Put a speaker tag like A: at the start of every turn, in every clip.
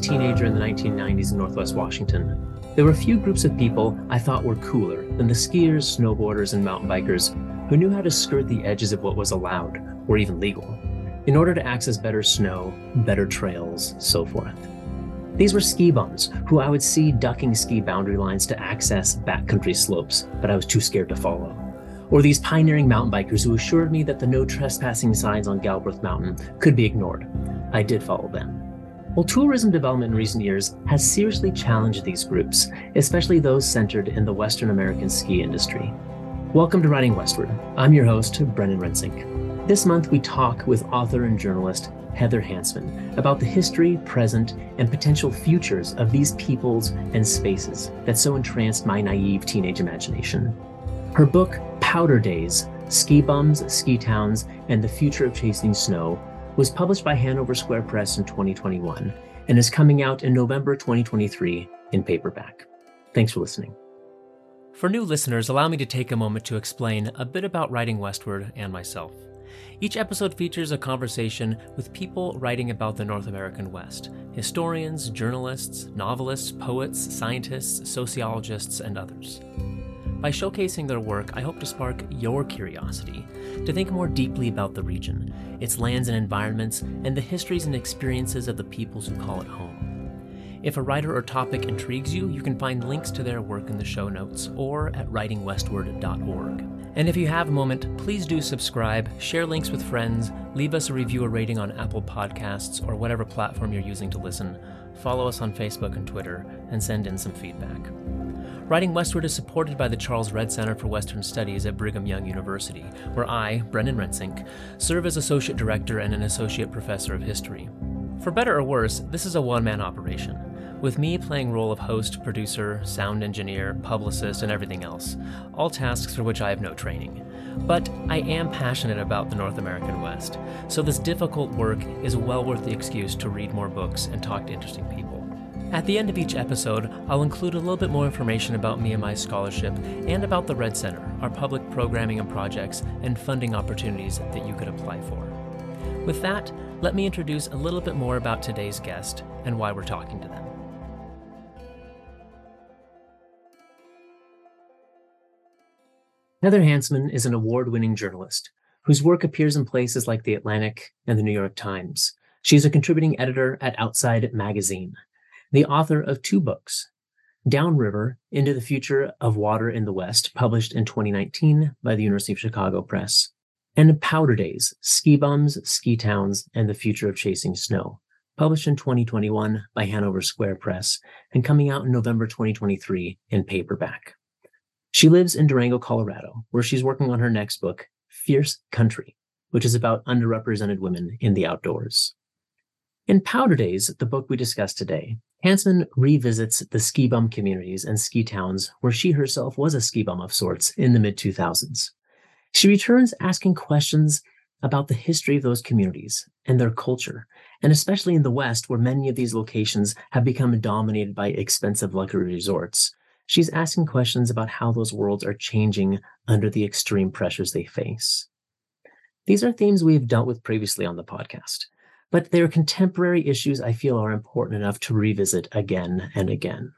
A: Teenager in the 1990s in Northwest Washington, there were a few groups of people I thought were cooler than the skiers, snowboarders, and mountain bikers who knew how to skirt the edges of what was allowed or even legal in order to access better snow, better trails, so forth. These were ski bums who I would see ducking ski boundary lines to access backcountry slopes, but I was too scared to follow. Or these pioneering mountain bikers who assured me that the no trespassing signs on Galbraith Mountain could be ignored. I did follow them. Well, tourism development in recent years has seriously challenged these groups, especially those centered in the Western American ski industry. Welcome to Writing Westward. I'm your host, Brenden Rensink. This month, we talk with author and journalist Heather Hansman about the history, present, and potential futures of these peoples and spaces that so entranced my naive teenage imagination. Her book, Powder Days Ski Bums, Ski Towns, and the Future of Chasing Snow was published by Hanover Square Press in 2021 and is coming out in November 2023 in paperback. Thanks for listening. For new listeners, allow me to take a moment to explain a bit about Writing Westward and myself. Each episode features a conversation with people writing about the North American West historians, journalists, novelists, poets, scientists, sociologists, and others. By showcasing their work, I hope to spark your curiosity to think more deeply about the region, its lands and environments, and the histories and experiences of the peoples who call it home. If a writer or topic intrigues you, you can find links to their work in the show notes or at writingwestward.org. And if you have a moment, please do subscribe, share links with friends, leave us a review or rating on Apple Podcasts or whatever platform you're using to listen, follow us on Facebook and Twitter, and send in some feedback. Writing Westward is supported by the Charles Redd Center for Western Studies at Brigham Young University, where I, Brenden Rensink, serve as Associate Director and an Associate Professor of History. For better or worse, this is a one man operation, with me playing role of host, producer, sound engineer, publicist, and everything else, all tasks for which I have no training. But I am passionate about the North American West, so this difficult work is well worth the excuse to read more books and talk to interesting people. At the end of each episode, I'll include a little bit more information about me and my scholarship and about the Redd Center, our public programming and projects and funding opportunities that you could apply for. With that, let me introduce a little bit more about today's guest and why we're talking to them. Heather Hansman is an award winning journalist whose work appears in places like The Atlantic and The New York Times. She's a contributing editor at Outside Magazine the author of two books Downriver Into the Future of Water in the West, published in 2019 by the University of Chicago Press, and Powder Days Ski Bums, Ski Towns, and the Future of Chasing Snow, published in 2021 by Hanover Square Press and coming out in November 2023 in paperback. She lives in Durango, Colorado, where she's working on her next book, Fierce Country, which is about underrepresented women in the outdoors. In Powder Days, the book we discussed today, Hansman revisits the ski bum communities and ski towns where she herself was a ski bum of sorts in the mid 2000s. She returns asking questions about the history of those communities and their culture, and especially in the West, where many of these locations have become dominated by expensive luxury resorts. She's asking questions about how those worlds are changing under the extreme pressures they face. These are themes we have dealt with previously on the podcast but they are contemporary issues I feel are important enough to revisit again and again.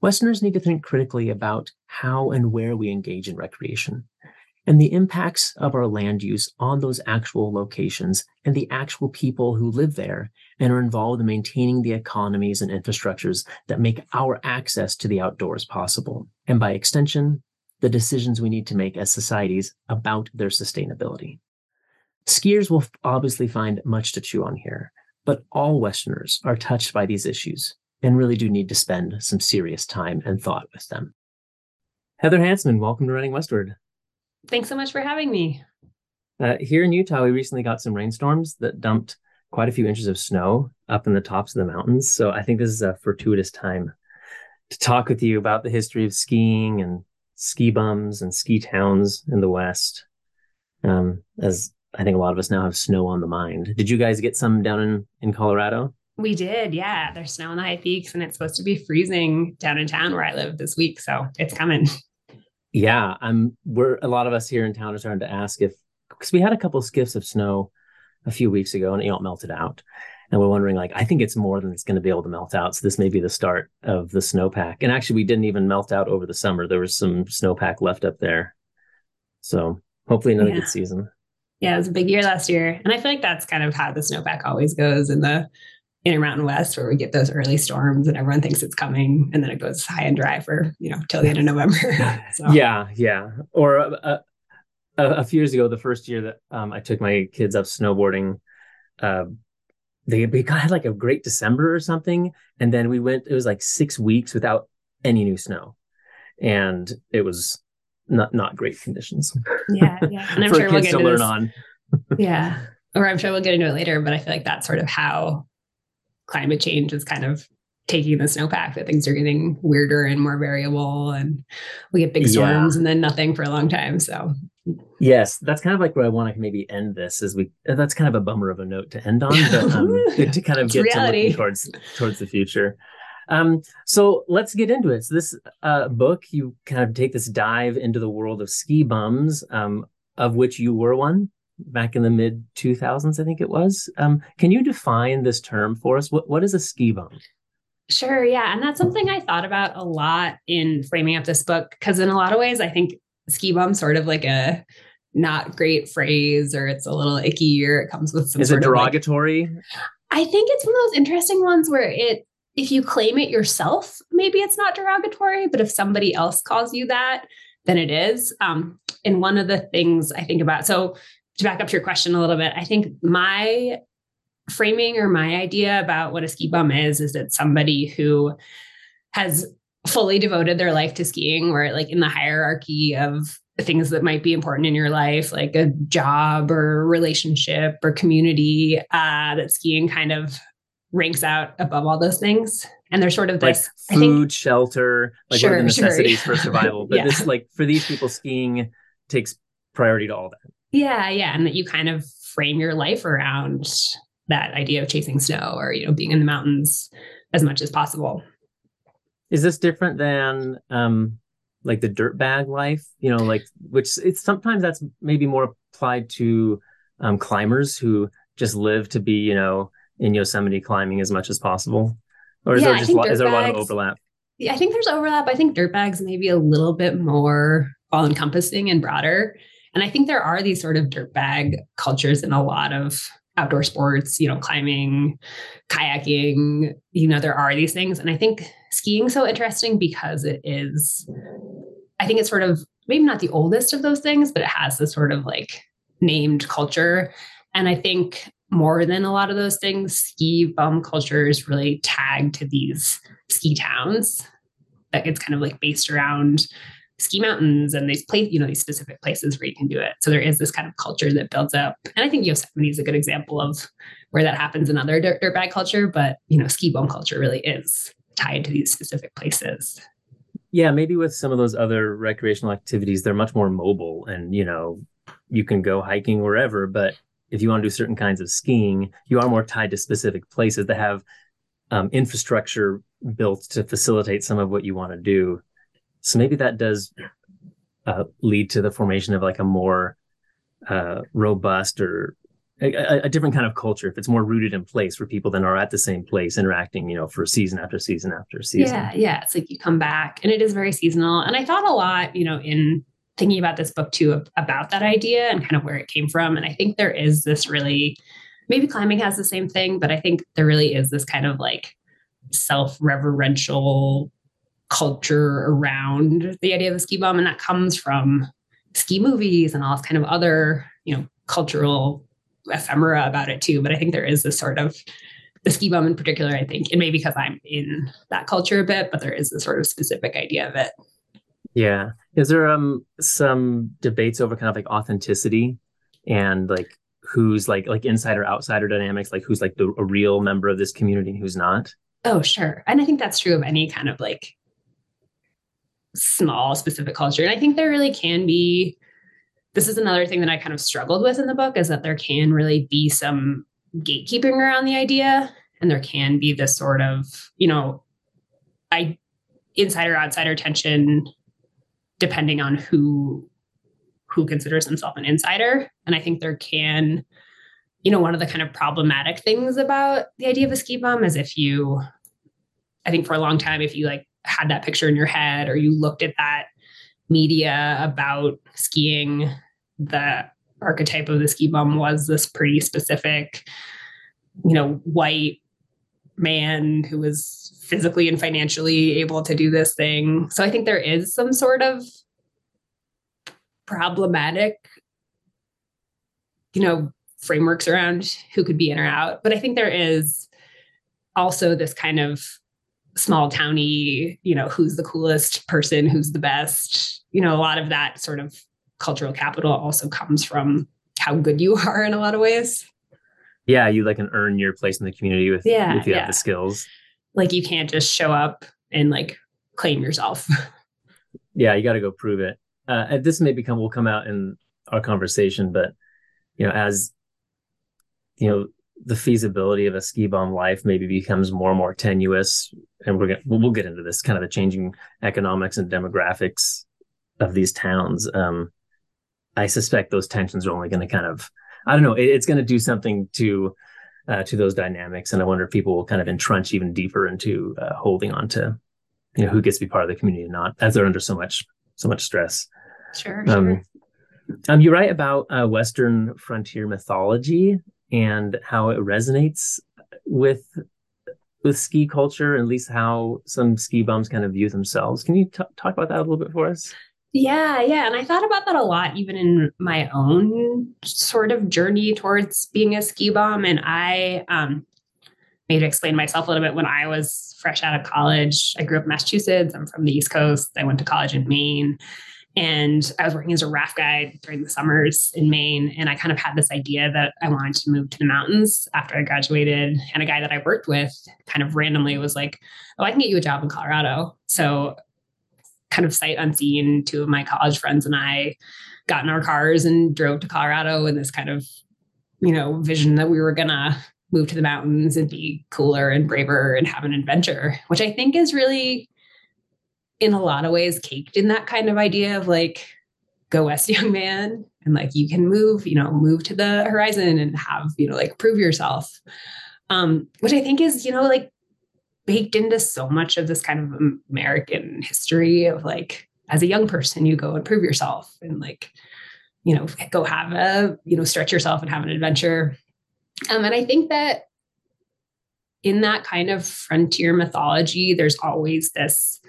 A: Westerners need to think critically about how and where we engage in recreation and the impacts of our land use on those actual locations and the actual people who live there and are involved in maintaining the economies and infrastructures that make our access to the outdoors possible. And by extension, the decisions we need to make as societies about their sustainability. Skiers will obviously find much to chew on here, but all Westerners are touched by these issues and really do need to spend some serious time and thought with them. Heather Hansman, welcome to Writing Westward.
B: Thanks so much for having me.
A: Uh, here in Utah, we recently got some rainstorms that dumped quite a few inches of snow up in the tops of the mountains. So I think this is a fortuitous time to talk with you about the history of skiing and ski bums and ski towns in the West. Um, as I think a lot of us now have snow on the mind. Did you guys get some down in, in Colorado?
B: We did, yeah. There's snow on the high peaks, and it's supposed to be freezing down in town where I live this week, so it's coming.
A: Yeah, I'm. We're a lot of us here in town are starting to ask if because we had a couple skiffs of snow a few weeks ago, and it all melted out. and we're wondering like i think it's more than it's going to be able to melt out so this may be the start of the snowpack and actually we didn't even melt out over the summer there was some snowpack left up there so hopefully another yeah. good season
B: yeah it was a big year last year and i feel like that's kind of how the snowpack always goes in the Intermountain West where we get those early storms and everyone thinks it's coming and then it goes high and dry for you know till the end of november
A: so. yeah yeah or uh, a, a, few years ago the first year that um, i took my kids up snowboarding uh, they we got had like a great December or something, and then we went. It was like six weeks without any new snow, and it was not not great conditions.
B: Yeah, yeah, and I'm sure we'll get into this. on. yeah, or I'm sure we'll get into it later. But I feel like that's sort of how climate change is kind of taking the snowpack that things are getting weirder and more variable and we get big storms yeah. and then nothing for a long time so
A: Yes, that's kind of like where I want to maybe end this. Is we that's kind of a bummer of a note to end on, but um, good to kind of get to looking towards towards the future. Um, so let's get into it. So this uh, book, you kind of take this dive into the world of ski bums, um, of which you were one back in the mid 2000s, I think it was. Um, can you define this term for us? What what is a ski bum?
B: Sure, yeah, and that's something I thought about a lot in framing up this book because in a lot of ways, I think ski bum sort of like a not great phrase or it's a little icky or it comes with some
A: is it derogatory
B: like, i think it's one of those interesting ones where it if you claim it yourself maybe it's not derogatory but if somebody else calls you that then it is. Um, and one of the things i think about so to back up to your question a little bit i think my framing or my idea about what a ski bum is is that somebody who has fully devoted their life to skiing where like in the hierarchy of things that might be important in your life like a job or relationship or community uh, that skiing kind of ranks out above all those things and they're sort of this
A: like food think, shelter like sure, the necessities sure. for survival but yeah. this like for these people skiing takes priority to all that
B: yeah yeah and that you kind of frame your life around that idea of chasing snow or you know being in the mountains as much as possible
A: is this different than um like the dirt bag life? You know, like which it's sometimes that's maybe more applied to um, climbers who just live to be, you know, in Yosemite climbing as much as possible. Or is yeah, there just lo- is there a lot of overlap?
B: Yeah, I think there's overlap. I think dirt bags maybe a little bit more all encompassing and broader. And I think there are these sort of dirt bag cultures in a lot of outdoor sports, you know, climbing, kayaking, you know, there are these things. And I think skiing so interesting because it is, I think it's sort of maybe not the oldest of those things, but it has this sort of like named culture. And I think more than a lot of those things, ski bum culture is really tagged to these ski towns. That it's kind of like based around ski mountains and these place, you know, these specific places where you can do it. So there is this kind of culture that builds up. And I think Yosemite is a good example of where that happens in other dirt, dirt bag culture, but you know, ski bum culture really is tied to these specific places.
A: Yeah, maybe with some of those other recreational activities, they're much more mobile and you know, you can go hiking wherever, but if you want to do certain kinds of skiing, you are more tied to specific places that have um, infrastructure built to facilitate some of what you want to do. So maybe that does uh, lead to the formation of like a more uh, robust or a, a, different kind of culture. If it's more rooted in place where people then are at the same place interacting you know for season after season after season.
B: Yeah yeah it's like you come back and it is very seasonal. And i thought a lot you know in thinking about this book too about that idea and kind of where it came from and i think there is this really maybe climbing has the same thing but i think there really is this kind of like self-reverential culture around the idea of the ski bum, and that comes from ski movies and all this kind of other, you know, cultural ephemera about it too. But I think there is this sort of the ski bum in particular, I think, and maybe because I'm in that culture a bit, but there is this sort of specific idea of it.
A: Yeah. Is there um some debates over kind of like authenticity and like who's like like insider outsider dynamics, like who's like the a real member of this community and who's not?
B: Oh, sure. And I think that's true of any kind of like small specific culture. And I think there really can be this is another thing that I kind of struggled with in the book is that there can really be some gatekeeping around the idea and there can be this sort of, you know, I insider outsider tension depending on who who considers himself an insider. And I think there can you know, one of the kind of problematic things about the idea of a ski bum is if you, I think for a long time, if you like had that picture in your head or you looked at that media about skiing, the archetype of the ski bum was this pretty specific, you know, white man who was physically and financially able to do this thing. So I think there is some sort of problematic, you know, frameworks around who could be in or out. But I think there is also this kind of small towny, you know, who's the coolest person, who's the best. You know, a lot of that sort of cultural capital also comes from how good you are in a lot of ways.
A: Yeah, you like can earn your place in the community with
B: yeah,
A: if you
B: yeah.
A: have the skills.
B: Like you can't just show up and like claim yourself.
A: yeah, you got to go prove it. Uh, this may become will come out in our conversation, but you know, as you know, the feasibility of a ski bum life maybe becomes more and more tenuous, and we're gonna we'll get into this kind of the changing economics and demographics of these towns. Um, I suspect those tensions are only going to kind of I don't know. It, it's going to do something to uh, to those dynamics, and I wonder if people will kind of entrench even deeper into uh, holding on to you know who gets to be part of the community and not, as they're under so much so much stress.
B: Sure.
A: Um,
B: sure.
A: um, you write about uh, Western frontier mythology and how it resonates with with ski culture, and at least how some ski bums kind of view themselves. Can you t- talk about that a little bit for us?
B: Yeah, yeah. And I thought about that a lot, even in my own sort of journey towards being a ski bum. And I um, maybe explain myself a little bit when I was fresh out of college. I grew up in Massachusetts. I'm from the East Coast. I went to college in Maine. And I was working as a raft guide during the summers in Maine. And I kind of had this idea that I wanted to move to the mountains after I graduated. And a guy that I worked with kind of randomly was like, Oh, I can get you a job in Colorado. So kind of sight unseen, two of my college friends and I got in our cars and drove to Colorado in this kind of, you know, vision that we were gonna move to the mountains and be cooler and braver and have an adventure, which I think is really in a lot of ways caked in that kind of idea of like go west young man and like you can move you know move to the horizon and have you know like prove yourself. Um which i think is you know like baked into so much of this kind of American history of like, as a young person, you go and prove yourself and like, you know, go have a, you know, stretch yourself and have an adventure. Um, and I think that in that kind of frontier mythology, there's always this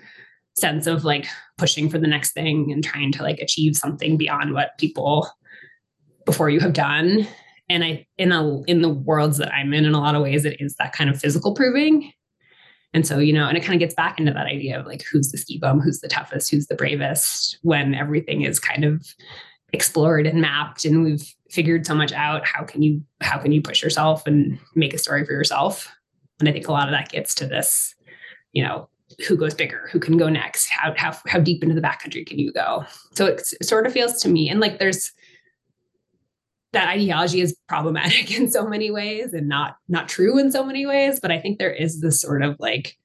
B: sense of like pushing for the next thing and trying to like achieve something beyond what people before you have done. And I in a in the worlds that I'm in, in a lot of ways, it is that kind of physical proving and so, you know, and it kind of gets back into that idea of like who's the ski bum, who's the toughest, who's the bravest when everything is kind of explored and mapped and we've figured so much out. How can you how can you push yourself and make a story for yourself? And I think a lot of that gets to this, you know, who goes bigger, who can go next, how how how deep into the backcountry can you go? So it, sort of feels to me, and like there's that ideology is problematic in so many ways and not not true in so many ways but i think there is this sort of like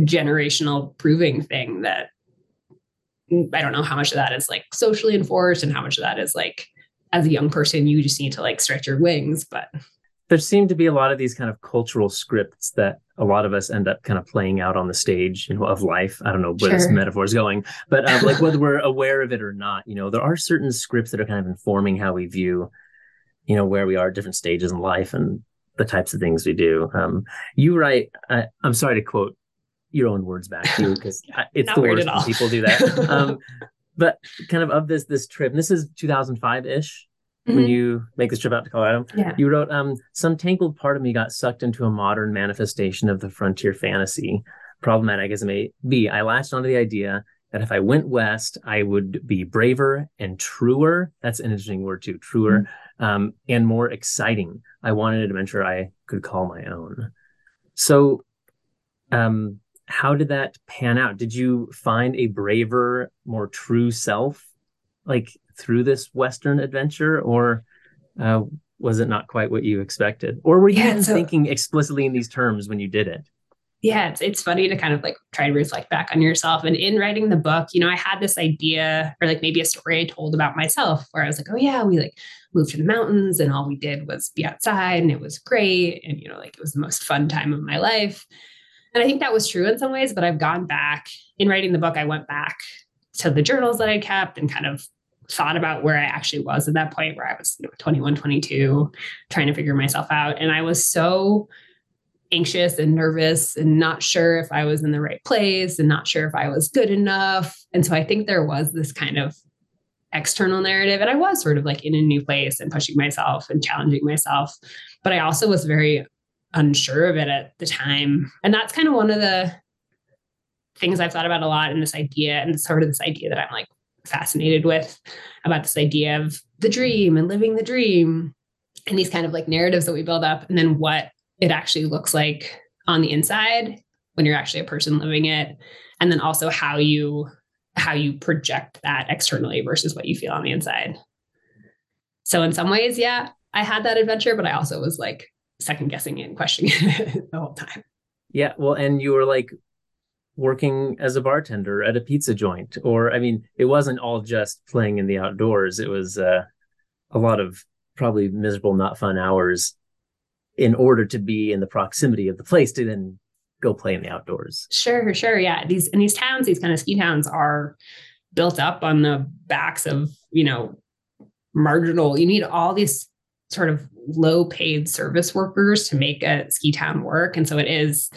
B: generational proving thing that i don't know how much of that is like socially enforced and how much of that is like as a young person you just need to like stretch your wings but
A: there seem to be a lot of these kind of cultural scripts that a lot of us end up kind of playing out on the stage you know, of life. I don't know where sure. this metaphor is going, but um, like whether we're aware of it or not, you know, there are certain scripts that are kind of informing how we view, you know, where we are at different stages in life and the types of things we do. Um, you write, I, I'm sorry to quote your own words back to you because it's the worst when people do that. Um, but kind of of this this trip, and this is 2005 ish mm-hmm. when you make this trip out to Colorado.
B: Yeah.
A: You wrote, um, some tangled part of me got sucked into a modern manifestation of the frontier fantasy. Problematic as it may be, I latched onto the idea that if I went west, I would be braver and truer. That's an interesting word too, truer, mm-hmm. um, and more exciting. I wanted an adventure I could call my own. So, um, how did that pan out? Did you find a braver, more true self, like through this Western adventure, or uh, was it not quite what you expected? Or were you yeah, so, thinking explicitly in these terms when you did it?
B: yeah, it's it's funny to kind of like try to reflect back on yourself. And in writing the book, you know, I had this idea or like maybe a story I told about myself where I was like, oh yeah, we like moved to the mountains and all we did was be outside and it was great. And you know, like it was the most fun time of my life. And I think that was true in some ways, but I've gone back in writing the book, I went back to the journals that I kept and kind of thought about where I actually was at that point where I was you know, 21, 22, trying to figure myself out. And I was so anxious and nervous and not sure if I was in the right place and not sure if I was good enough. And so I think there was this kind of external narrative. And I was sort of like in a new place and pushing myself and challenging myself. But I also was very unsure of it at the time. And that's kind of one of the things I've thought about a lot in this idea and sort of this idea that I'm like fascinated with about this idea of the dream and living the dream and these kind of like narratives that we build up and then what it actually looks like on the inside when you're actually a person living it and then also how you how you project that externally versus what you feel on the inside. So in some ways yeah i had that adventure but i also was like second guessing it and questioning it the whole time.
A: Yeah well and you were like working as a bartender at a pizza joint or i mean it wasn't all just playing in the outdoors it was uh, a lot of probably miserable not fun hours in order to be in the proximity of the place to then go play in the outdoors.
B: Sure, sure. Yeah. These and these towns, these kind of ski towns are built up on the backs of, you know, marginal. You need all these sort of low paid service workers to make a ski town work. And so it is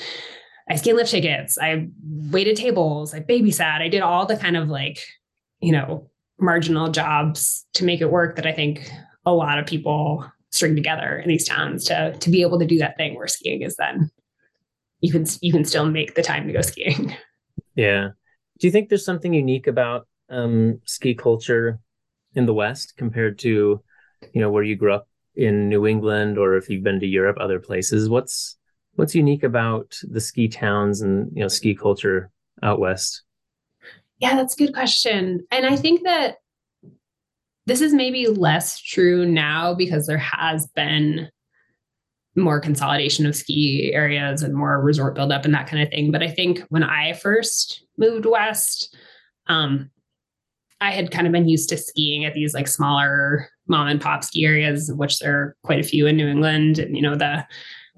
B: I ski and lift tickets, I waited tables, I babysat, I did all the kind of like, you know, marginal jobs to make it work that I think a lot of people string together in these towns to to be able to do that thing where skiing is then you can you can still make the time to go skiing.
A: Yeah. Do you think there's something unique about um, ski culture in the West compared to, you know, where you grew up in New England, or if you've been to Europe, other places? What's what's unique about the ski towns and you know ski culture out west?
B: Yeah, that's a good question. And I think that this is maybe less true now because there has been more consolidation of ski areas and more resort buildup and that kind of thing. But I think when I first moved west, um, I had kind of been used to skiing at these like smaller mom and pop ski areas, which there are quite a few in New England. And you know, the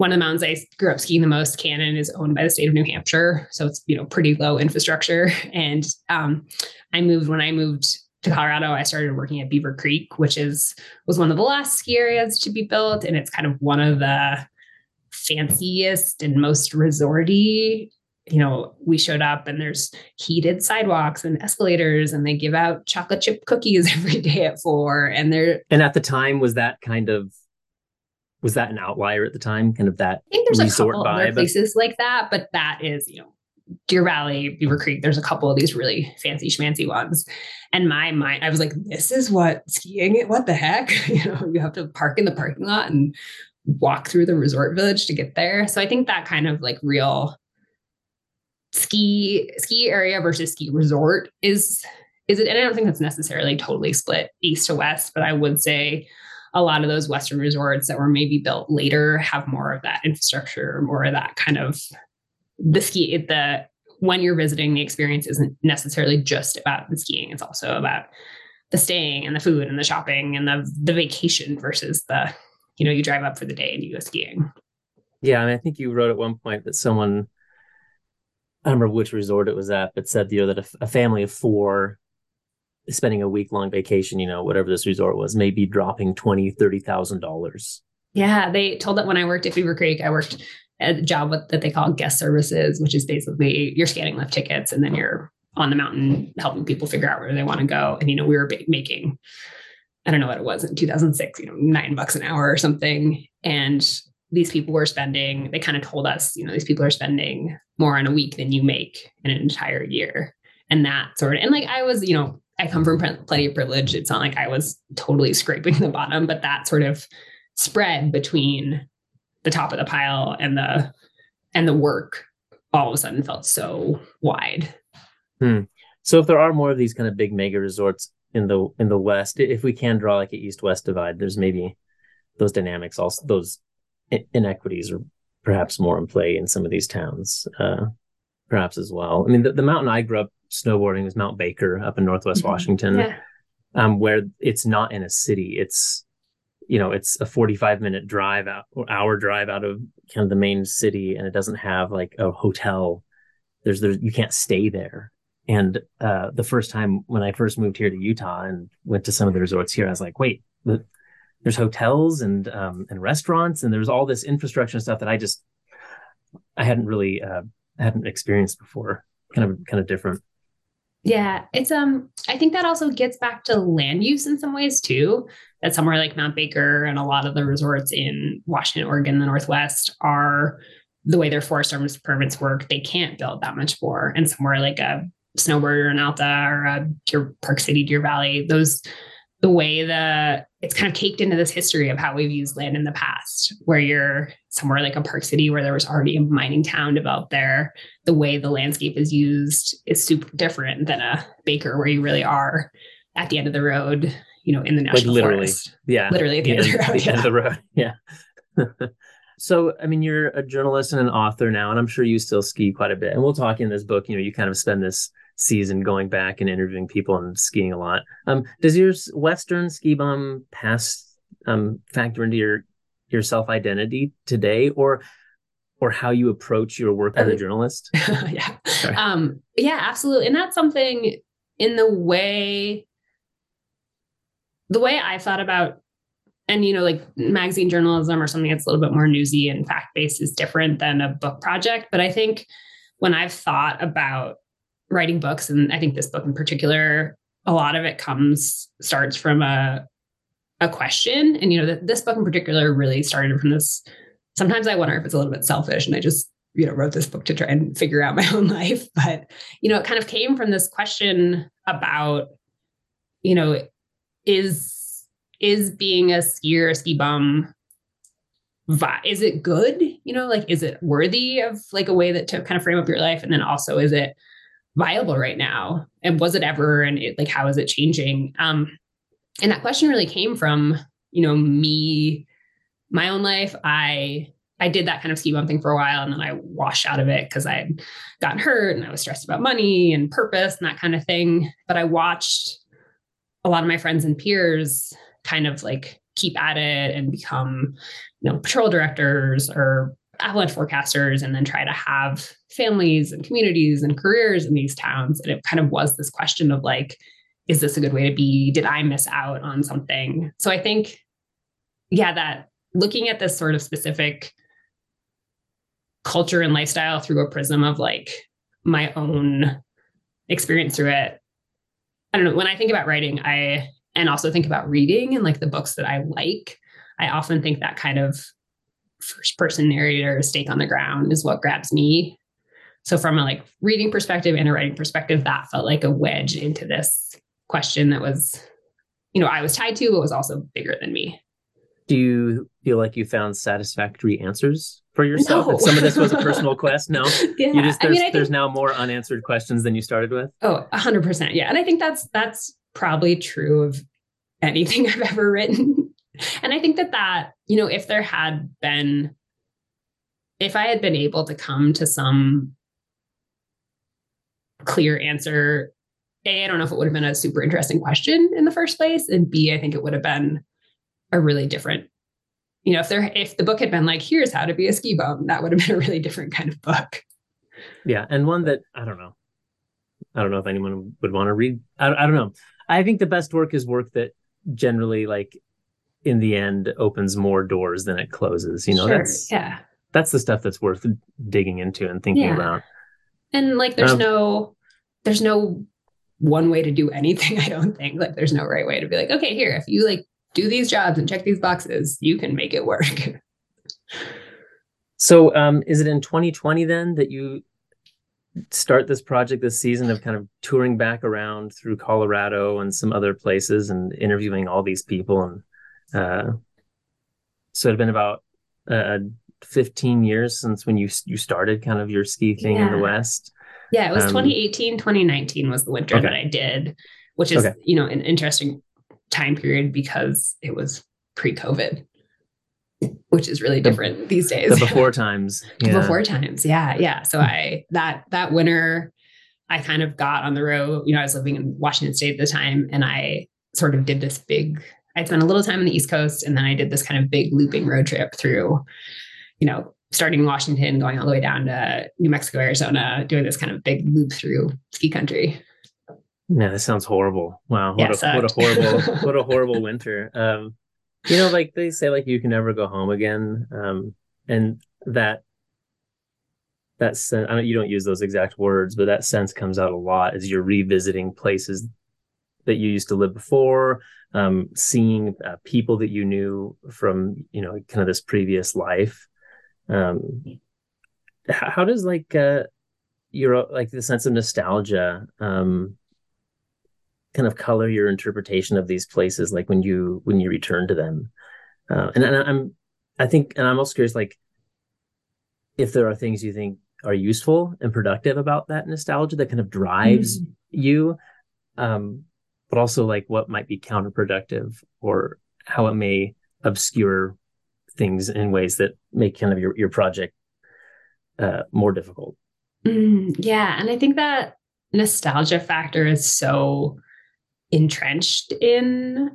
B: one of the mountains I grew up skiing the most, Cannon, is owned by the state of New Hampshire, so it's you know pretty low infrastructure. And um, I moved when I moved to Colorado, I started working at Beaver Creek, which is was one of the last ski areas to be built, and it's kind of one of the fanciest and most resorty. You know, we showed up and there's heated sidewalks and escalators, and they give out chocolate chip cookies every day at four. And they're
A: and at the time was that kind of was that an outlier at the time? Kind of that
B: I think there's a couple vibe? other places like that, but that is you know Deer Valley, Beaver Creek, there's a couple of these really fancy schmancy ones. And my mind, I was like, this is what skiing, what the heck? You know, you have to park in the parking lot and walk through the resort village to get there. So I think that kind of like real ski ski area versus ski resort is is it and I don't think that's necessarily totally split east to west, but I would say a lot of those western resorts that were maybe built later have more of that infrastructure, more of that kind of the ski the when you're visiting the experience isn't necessarily just about the skiing. It's also about the staying and the food and the shopping and the the vacation versus the you know you drive up for the day and you go skiing.
A: Yeah and i think you wrote at one point that someone i don't remember which resort it was at but said you know that a, a family of four spending a week long vacation you know whatever this resort was maybe dropping twenty thirty thousand dollars
B: yeah they told that when i worked at beaver creek i worked a job with, that they call guest services, which is basically you're scanning lift tickets and then you're on the mountain helping people figure out where they want to go. And, you know, we were making, I don't know what it was in 2006, you know, nine bucks an hour or something. And these people were spending, they kind of told us, you know, these people are spending more in a week than you make in an entire year. And that sort of, and like I was, you know, I come from plenty of privilege. It's not like I was totally scraping the bottom, but that sort of spread between the top of the pile and the and the work all of a sudden felt so wide.
A: Hmm. So if there are more of these kind of big mega resorts in the in the west, if we can draw like an east west divide, there's maybe those dynamics, also those inequities are perhaps more in play in some of these towns, uh, perhaps as well. I mean, the, the mountain I grew up snowboarding was Mount Baker up in Northwest mm-hmm. Washington, yeah. um, where it's not in a city. It's you know it's a 45 minute drive out hour drive out of kind of the main city and it doesn't have like a hotel there's there you can't stay there and uh, the first time when i first moved here to utah and went to some of the resorts here i was like wait the, there's hotels and um, and restaurants and there's all this infrastructure and stuff that I just I hadn't really uh, hadn't experienced before. Kind of kind of different.
B: Yeah, it's um I think that also gets back to land use in some ways too. That somewhere like Mount Baker and a lot of the resorts in Washington, Oregon, the Northwest are the way their forest service permits work, they can't build that much more. And somewhere like a snowbird or an Alta or a Deer Park City, Deer Valley, those the way that it's kind of caked into this history of how we've used land in the past, where you're somewhere like a Park City where there was already a mining town developed there. The way the landscape is used is super different than a Baker, where you really are at the end of the road, you know, in the national
A: like literally,
B: forest.
A: Yeah.
B: Literally at the, end, of the road.
A: The yeah. end of the road. Yeah. so, I mean, you're a journalist and an author now, and I'm sure you still ski quite a bit. And we'll talk in this book, you know, you kind of spend this season going back and interviewing people and skiing a lot. Um, does your Western ski bum past um, factor into your your self identity today, or or how you approach your work as a journalist?
B: yeah, um, yeah, absolutely, and that's something in the way the way I thought about and you know like magazine journalism or something that's a little bit more newsy and fact based is different than a book project but i think when i've thought about writing books, and I think this book in particular, a lot of it comes starts from a a question. And you know, this book in particular really started from this. Sometimes I wonder if it's a little bit selfish, and I just you know wrote this book to try and figure out my own life. But you know, it kind of came from this question about you know is is being a skier, a ski bum is it good you know like is it worthy of like a way that to kind of frame up your life and then also is it viable right now? And was it ever and it, like how is it changing? Um and that question really came from you know me my own life. I i did that kind of ski bum thing for a while and then i washed out of it because i had gotten hurt and i was stressed about money and purpose and that kind of thing. But i watched a lot of my friends and peers kind of like keep at it and become you know patrol directors or avalanche forecasters and then try to have families and communities and careers in these towns. And it kind of was this question of like, is this a good way to be? Did I miss out on something? So I think, yeah, that looking at this sort of specific culture and lifestyle through a prism of like my own experience through it. I don't know. When I think about writing, I and also think about reading and like the books that I like, I often think that kind of first person narrator stake on the ground is what grabs me. So from a like reading perspective and a writing perspective that felt like a wedge into this question that was you know i was tied to but was also bigger than me.
A: Do you feel like you found satisfactory answers for yourself? No. if some of this was a personal quest no? Yeah. you just there's, I mean, I think, there's now more unanswered questions than you started with?
B: Oh 100% yeah. And i think that's that's probably true of anything i've ever written and I think that that, you know, if there had been, if I had been able to come to some clear answer, A, I don't know if it would have been a super interesting question in the first place. And B, I think it would have been a really different, you know, if there, if the book had been like, here's how to be a ski bum, that would have been a really different kind of book.
A: Yeah. And one that I don't know. I don't know if anyone would want to read. I, I don't know. I think the best work is work that generally like in the end opens more doors than it closes. You know,
B: sure.
A: that's
B: yeah.
A: That's the stuff that's worth digging into and thinking yeah. about.
B: And like there's um, no there's no one way to do anything, I don't think. Like there's no right way to be like, okay, here, if you like do these jobs and check these boxes, you can make it work.
A: so um is it in 2020 then that you start this project this season of kind of touring back around through Colorado and some other places and interviewing all these people and uh, so it had been about uh, 15 years since when you you started kind of your ski thing yeah. in the West.
B: Yeah, it was um, 2018, 2019 was the winter okay. that I did, which is, okay. you know, an interesting time period because it was pre-COVID. which is really different the, these days.
A: The before times.
B: Yeah. Before times. Yeah. Yeah. So I, that, that winter, I kind of got on the road. You know, I was living in Washington State at the time and I sort of did this big, I'd spent a little time on the East Coast and then I did this kind of big looping road trip through, you know, starting in Washington, going all the way down to New Mexico, Arizona, doing this kind of big loop through ski country.
A: Yeah, that sounds horrible. Wow, what, yeah, a, what a horrible, what a horrible winter. Um, you know, like they say, like you can never go home again, um, and that that sense. I don't, you don't use those exact words, but that sense comes out a lot as you're revisiting places that you used to live before, um, seeing uh, people that you knew from you know kind of this previous life. Um, how, does like uh, your like the sense of nostalgia um, kind of color your interpretation of these places like when you when you return to them uh, and, and i'm i think and i'm also curious like if there are things you think are useful and productive about that nostalgia that kind of drives mm. you um but also like what might be counterproductive or how it may obscure things in ways that make kind of your, your project uh, more difficult
B: mm, yeah and i think that nostalgia factor is so entrenched in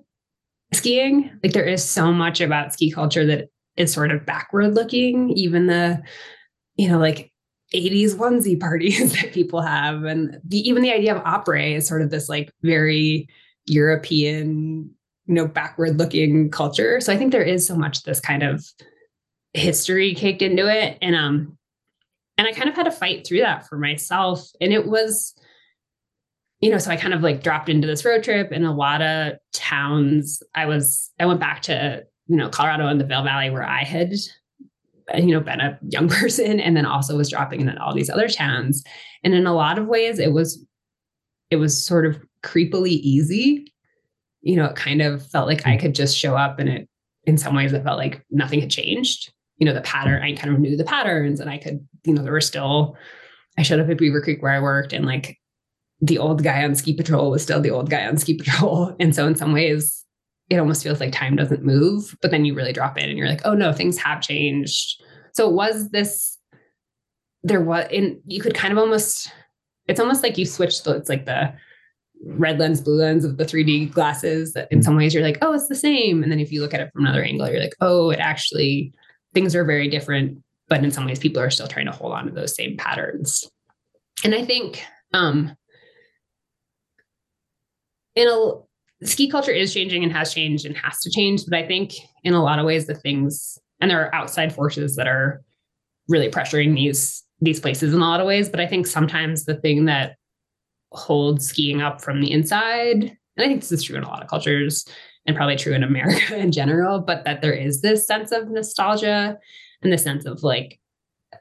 B: skiing. Like there is so much about ski culture that is sort of backward looking, even the, you know, like 80s onesie parties that people have. And the, even the idea of après is sort of this like very European, you know, backward looking culture. So I think there is so much this kind of history caked into it. And um, and I kind of had to fight through that for myself. And it was you know, so I kind of like dropped into this road trip in a lot of towns. I was, I went back to, you know, Colorado and the Vail Valley where I had, you know, been a young person and then also was dropping in at all these other towns. And in a lot of ways, it was, it was sort of creepily easy. You know, it kind of felt like I hmm. could just show up and it, in some ways, it felt like nothing had changed. You know, the pattern, I kind of knew the patterns and I could, you know, there were still, I showed up at Beaver Creek where I worked and like the old guy on ski patrol was still the old guy on ski patrol. And so in some ways, it almost feels like time doesn't move, but then you really drop in and you're like, oh no, things have changed. So it was this, there was, in you could kind of almost, it's almost like you switched the, it's like the red lens, blue lens of the 3D glasses that in some ways you're like, oh, it's the same. And then if you look at it from another angle, you're like, oh, it actually, things are very different. But in some ways, people are still trying to hold on to those same patterns. And I think, um, in a ski culture is changing and has changed and has to change. But I think in a lot of ways, the things and there are outside forces that are really pressuring these these places in a lot of ways. But I think sometimes the thing that holds skiing up from the inside, and I think this is true in a lot of cultures and probably true in America in general, but that there is this sense of nostalgia and the sense of like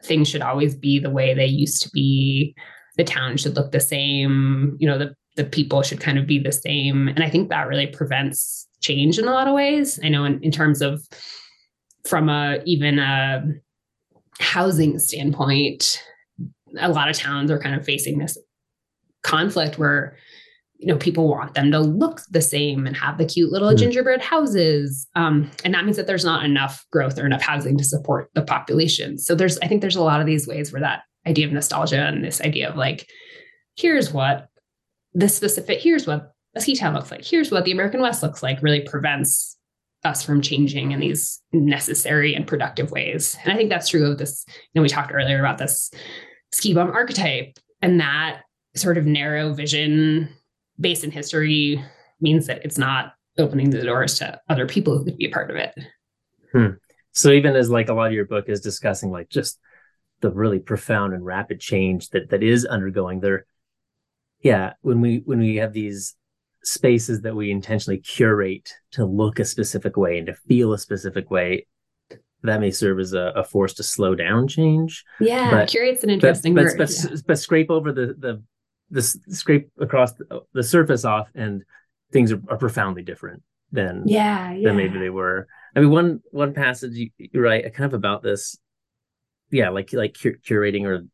B: things should always be the way they used to be. The town should look the same. You know, the the people should kind of be the same. And I think that really prevents change in a lot of ways. I know in, in terms of from a even a housing standpoint, a lot of towns are kind of facing this conflict where you know people want them to look the same and have the cute little mm. gingerbread houses um, and that means that there's not enough growth or enough housing to support the population so there's i think there's a lot of these ways where that idea of nostalgia and this idea of like here's what this specific, here's what a ski town looks like, here's what the American West looks like, really prevents us from changing in these necessary and productive ways. And I think that's true of this. You know, we talked earlier about this ski bum archetype, and that sort of narrow vision based in history means that it's not opening the doors to other people who could be a part of it.
A: Hmm. So even as like a lot of your book is discussing like just the really profound and rapid change that that is undergoing there yeah when we when we have these spaces that we intentionally curate to look a specific way and to feel a specific way that may serve as a, a force to slow down change.
B: Yeah but, curate's an interesting
A: but,
B: word
A: but, yeah. but, scrape over the the the scrape across the, the surface off and things are, are, profoundly different than
B: yeah, yeah.
A: than maybe they were. I mean one one passage you, you write kind of about this. Yeah like like cur- curating or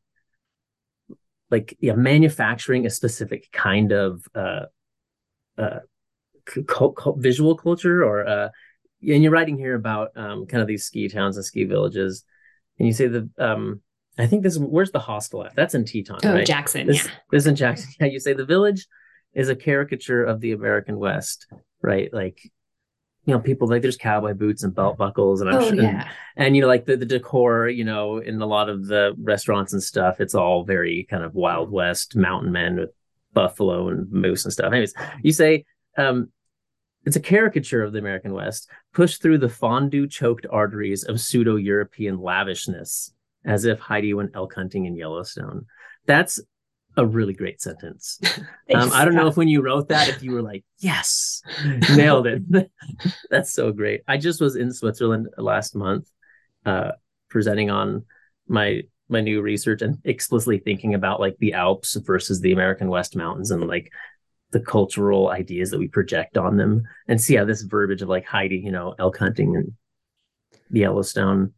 A: like yeah manufacturing a specific kind of uh uh visual culture or uh and you're writing here about um, kind of these ski towns and ski villages, and you say the um, I think this is where's the hostel at? That's in Teton,
B: oh,
A: right?
B: Jackson.
A: This,
B: yeah.
A: this is in Jackson. Yeah, you say the village is a caricature of the American West, right? Like, you know, people like there's cowboy boots and belt buckles, and I'm
B: Oh
A: sure,
B: yeah.
A: and you know, like the, the decor, you know, in a lot of the restaurants and stuff, it's all very kind of Wild West mountain men with buffalo and moose and stuff. Anyways, you say um, it's a caricature of the American West, pushed through the fondue choked arteries of pseudo European lavishness, as if Heidi went elk hunting in Yellowstone. That's a really great sentence. Um, I don't know if when you wrote that, if you were like, yes, nailed it. That's so great. I just was in Switzerland last month, uh, presenting on my my new research and explicitly thinking about like the Alps versus the American West Mountains and like the cultural ideas that we project on them. And see how this verbiage of like Heidi, you know, elk hunting and the Yellowstone,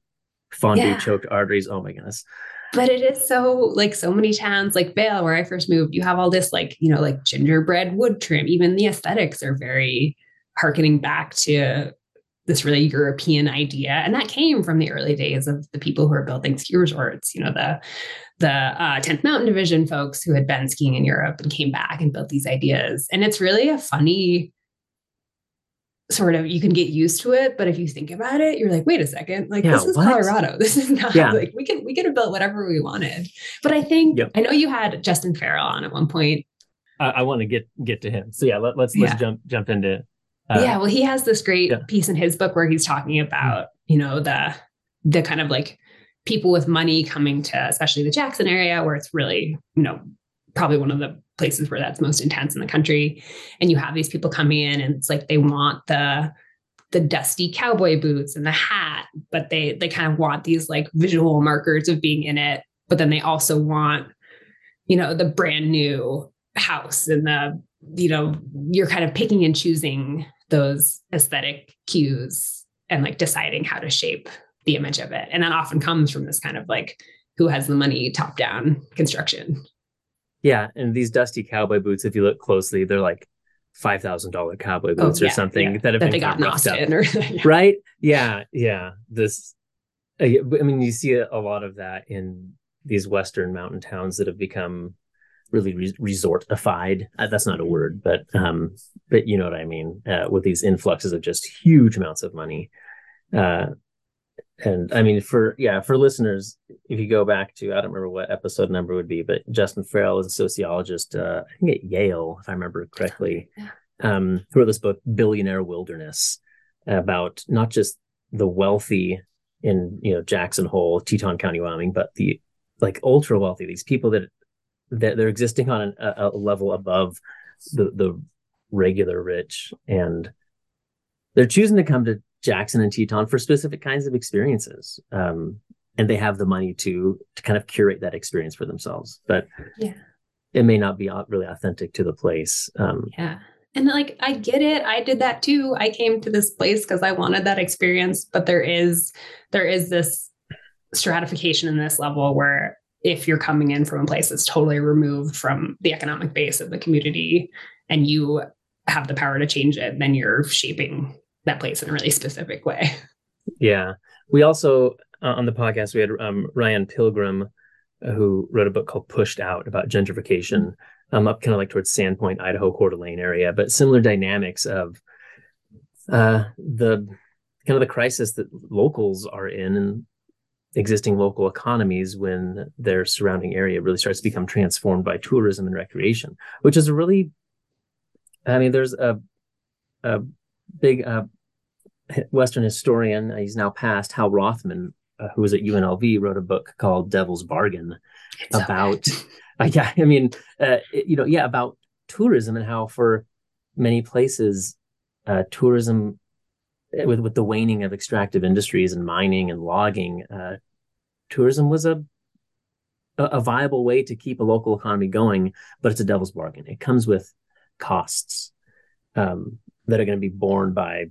A: fondue
B: Yeah.
A: choked arteries. Oh my goodness.
B: But it is so like so many towns, like Vail, where I first moved, you have all this like, you know, like gingerbread wood trim. Even the aesthetics are very harkening back to this really European idea. And that came from the early days of the people who are building ski resorts, you know, the the uh, 10th Mountain Division folks who had been skiing in Europe and came back and built these ideas. And it's really a funny sort of you can get used to it but if you think about it you're like wait a second like
A: Yeah,
B: this is
A: what?
B: colorado this is not
A: Yeah.
B: like we can we could have built whatever we wanted but i think
A: Yep.
B: i know you had justin farrell on at one point
A: I, I want to get get to him. So yeah, let, let's let's
B: Yeah.
A: jump jump into uh,
B: yeah well he has this great
A: yeah.
B: piece in his book where he's talking about you know the the kind of like people with money coming to especially the jackson area where it's really you know probably one of the places where that's most intense in the country. And you have these people coming in and it's like they want the the dusty cowboy boots and the hat but they they kind of want these like visual markers of being in it. But then they also want you know the brand new house and the you know you're kind of picking and choosing those aesthetic cues and like deciding how to shape the image of it. And that often comes from this kind of like who has the money top down construction
A: Yeah, and these dusty cowboy boots, if you look closely, they're like five thousand dollar cowboy
B: Oh,
A: boots or something
B: yeah.
A: that have
B: that
A: been
B: they got in
A: of roughed up.
B: austin or
A: right? Yeah, yeah. This, uh, yeah, I mean, you see a, a lot of that in these western mountain towns that have become really re- resortified. Uh, that's not a word, but um, but you know what I mean. Uh, with these influxes of just huge amounts of money, uh, and I mean, for yeah, for listeners, if you go back to I don't remember what episode number would be, but Justin Farrell is a sociologist, uh, I think at Yale, if I remember correctly, um, who wrote this book, Billionaire Wilderness, about not just the wealthy in you know Jackson Hole, Teton County, Wyoming, but the like ultra wealthy, these people that that they're existing on an, a, a level above the the regular rich, and they're choosing to come to Jackson and Teton for specific kinds of experiences. Um, and they have the money to to kind of curate that experience for themselves, but
B: Yeah.
A: it may not be really authentic to the place. Um,
B: Yeah. And like, I get it. I did that too. I came to this place because I wanted that experience, but there is, there is this stratification in this level where if you're coming in from a place that's totally removed from the economic base of the community and you have the power to change it, then you're shaping that place in a really specific way.
A: Yeah. We also uh, on the podcast we had um, Ryanne Pilgeram, uh, who wrote a book called Pushed Out about gentrification, um, up kind of like towards Sandpoint, Idaho, Coeur d'Alene area, but similar dynamics of uh, the kind of the crisis that locals are in and existing local economies when their surrounding area really starts to become transformed by tourism and recreation, which is a really, I mean, there's a a big uh, Western historian, uh, he's now passed, Hal Rothman, uh, who was at UNLV, wrote a book called Devil's Bargain
B: So
A: about, uh, yeah, I mean, uh, you know, yeah, about tourism and how for many places, uh, tourism uh, with with the waning of extractive industries and mining and logging, uh, tourism was a a a viable way to keep a local economy going, but it's a devil's bargain. It comes with costs um, that are going to be borne by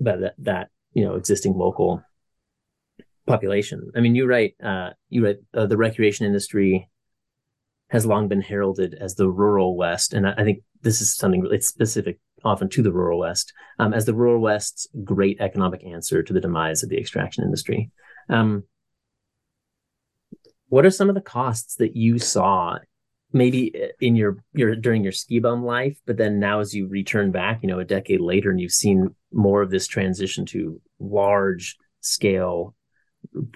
A: by that, that you know existing local population. I mean, you write uh, you write uh, the recreation industry has long been heralded as the rural West, and I, I think this is something it's specific often to the rural West um, as the rural West's great economic answer to the demise of the extraction industry. Um, what are some of the costs that you saw maybe eh, in your your during your ski bum life but then now as you return back you know a decade later and you've seen more of this transition to large scale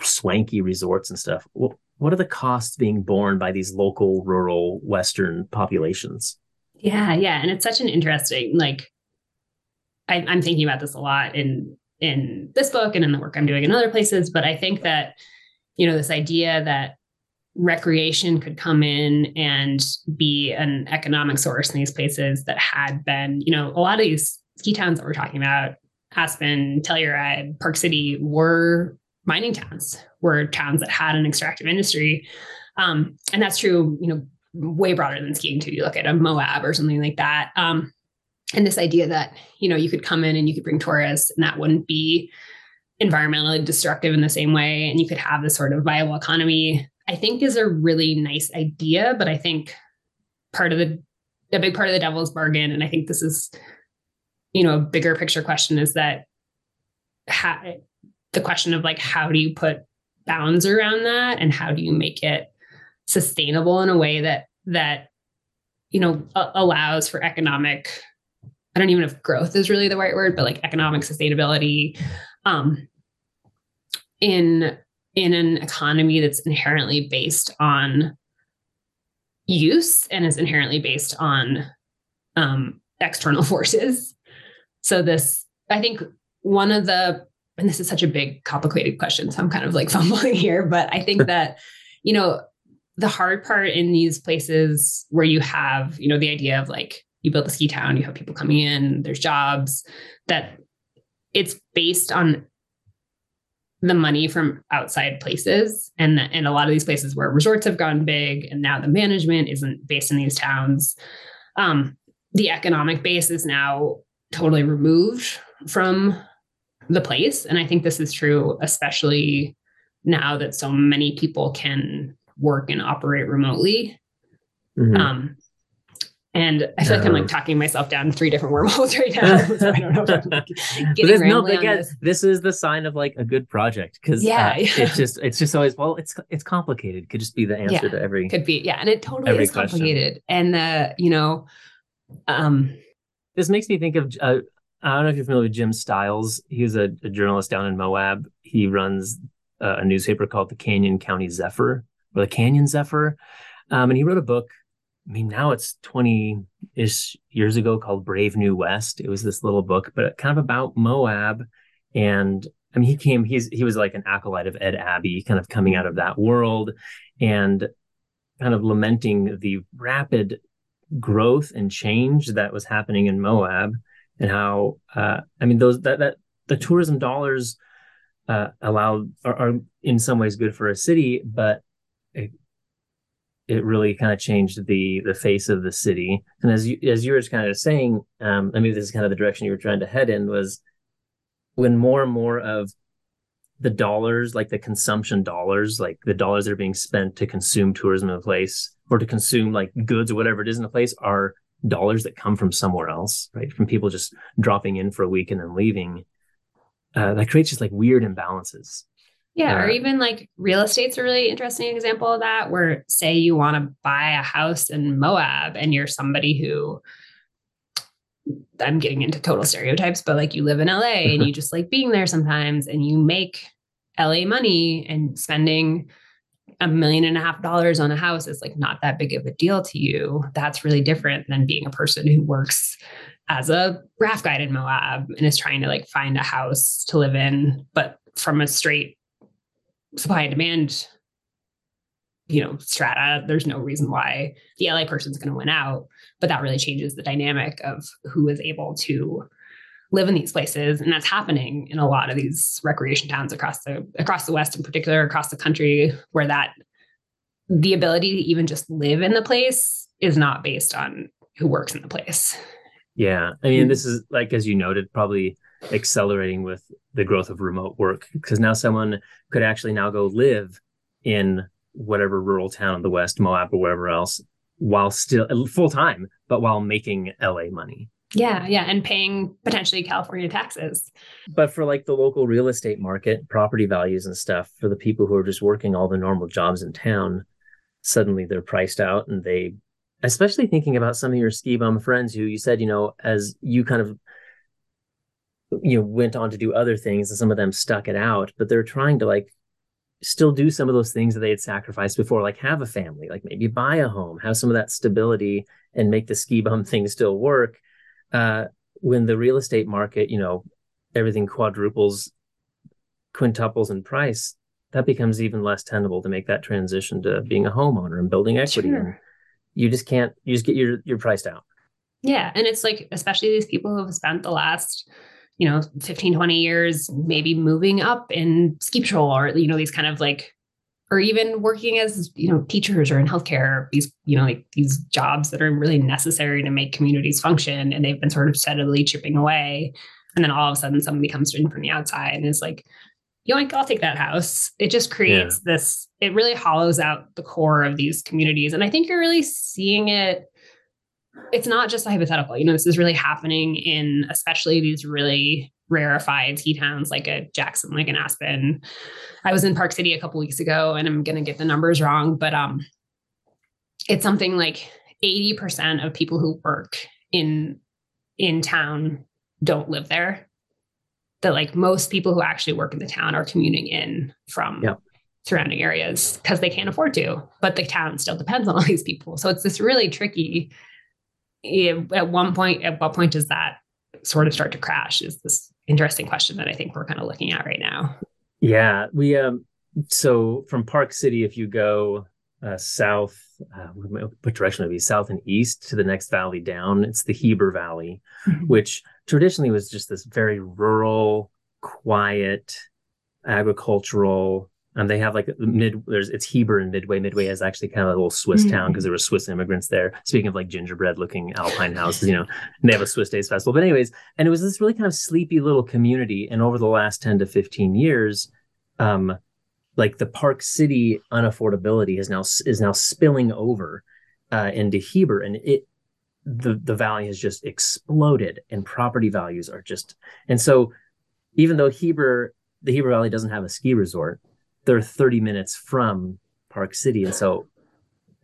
A: swanky resorts and stuff what, what are the costs being borne by these local rural western populations?
B: Yeah yeah and it's such an interesting like I, i'm thinking about this a lot in in this book and in the work i'm doing in other places but i think that you know this idea that recreation could come in and be an economic source in these places that had been, you know, a lot of these ski towns that we're talking about, Aspen, Telluride, Park City, were mining towns, were towns that had an extractive industry. Um, and that's true, you know, way broader than skiing too. You look at a Moab or something like that. Um, and this idea that, you know, you could come in and you could bring tourists and that wouldn't be environmentally destructive in the same way. And you could have this sort of viable economy I think is a really nice idea, but I think part of the a big part of the devil's bargain, and I think this is, you know, a bigger picture question is that how, the question of like how do you put bounds around that and how do you make it sustainable in a way that that you know a- allows for economic i don't even know if growth is really the right word but like economic sustainability um in in an economy that's inherently based on use and is inherently based on um, external forces. So this, I think, one of the, and this is such a big, complicated question, so I'm kind of like fumbling here, but I think that, you know, the hard part in these places where you have, you know, the idea of like you build a ski town, you have people coming in, there's jobs, that it's based on the money from outside places. And the, and a lot of these places where resorts have gone big and now the management isn't based in these towns um, the economic base is now totally removed from the place. And i think this is true especially now that so many people can work and operate remotely. Mm-hmm. um, and I feel like I'm like talking myself down three different wormholes right now. so I don't know if I'm like getting no,
A: again, this. this. is the sign of like a good project because
B: yeah, uh,
A: yeah, it's just it's just always well it's it's complicated. Could just be the answer
B: yeah,
A: to every
B: could be yeah, and it totally is complicated. Question. And the you know, um,
A: this makes me think of uh, I don't know if you're familiar with Jim Stiles. He was a, a journalist down in Moab. He runs uh, a newspaper called the Canyon Country Zephyr or the Canyon Zephyr, um, and he wrote a book I mean, now it's 20 ish years ago called Brave New West. It was this little book, but kind of about Moab. And I mean, he came, he's, he was like an acolyte of Ed Abbey, kind of coming out of that world and kind of lamenting the rapid growth and change that was happening in Moab and how, uh, I mean, those, that, that the tourism dollars, uh, allowed are, are in some ways good for a city, but it really kind of changed the the face of the city. And as you as you were kind of saying, um, I mean, this is kind of the direction you were trying to head in was when more and more of the dollars, like the consumption dollars, like the dollars that are being spent to consume tourism in a place or to consume like goods or whatever it is in a place are dollars that come from somewhere else, right? From people just dropping in for a week and then leaving. Uh, that creates just like weird imbalances.
B: Yeah, or even like real estate's a really interesting example of that, where say you want to buy a house in Moab and you're somebody who I'm getting into total stereotypes, but like you live in LA and mm-hmm. you just like being there sometimes and you make LA money and spending a million and a half dollars on a house is like not that big of a deal to you. That's really different than being a person who works as a raft guide in Moab and is trying to like find a house to live in, but from a straight supply and demand you know strata there's no reason why the la person's going to win out but that really changes the dynamic of who is able to live in these places and that's happening in a lot of these recreation towns across the across the west in particular across the country where that the ability to even just live in the place is not based on who works in the place.
A: Yeah i mean this is like as you noted probably accelerating with the growth of remote work because now someone could actually now go live in whatever rural town in the west moab or wherever else while still uh, full time but while making la money
B: Yeah, yeah, and paying potentially California taxes.
A: But for like the local real estate market, property values and stuff, for the people who are just working all the normal jobs in town, suddenly they're priced out and they especially thinking about some of your ski bum friends who you said, you know, as you kind of you know went on to do other things and some of them stuck it out, but they're trying to like still do some of those things that they had sacrificed before, like have a family, like maybe buy a home, have some of that stability and make the ski bum thing still work. Uh, when the real estate market, you know, everything quadruples, quintuples in price, that becomes even less tenable to make that transition to being a homeowner and building equity. Sure. And you just can't, you just get your, you're priced out.
B: Yeah. And it's like, especially these people who have spent the last, you know 15 20 years maybe moving up in ski patrol or you know these kind of like or even working as you know teachers or in healthcare these you know like these jobs that are really necessary to make communities function and they've been sort of steadily chipping away. And then all of a sudden somebody comes in from the outside and is like "You yoink i'll take that house. It just creates yeah. this it really hollows out the core of these communities. And i think you're really seeing it it's not just a hypothetical. You know, this is really happening in especially these really rarefied ski towns like a Jackson, like an Aspen. I was in Park City a couple weeks ago, and I'm going to get the numbers wrong, but um, it's something like 80% of people who work in in town don't live there. That like most people who actually work in the town are commuting in from surrounding areas because they can't afford to, but the town still depends on all these people. So it's this really tricky at one point, at what point does that sort of start to crash? Is this interesting question that I think we're kind of looking at right now?
A: Yeah, we um. So from Park City, if you go uh, south, uh, what direction would be south and east to the next valley down? It's the Heber Valley, mm-hmm. which traditionally was just this very rural, quiet, agricultural and they have like mid there's it's Heber and Midway. Midway is actually kind of a little Swiss mm-hmm. town because there were Swiss immigrants there. Speaking of like gingerbread looking alpine houses, you know, they have a Swiss Days Festival. But anyways, and it was this really kind of sleepy little community. And over the last 10 to 15 years, um, like the Park City unaffordability is now is now spilling over uh, into Heber, and it the the valley has just exploded, and property values are just and so even though Heber the Heber Valley doesn't have a ski resort, they're 30 minutes from Park City. And so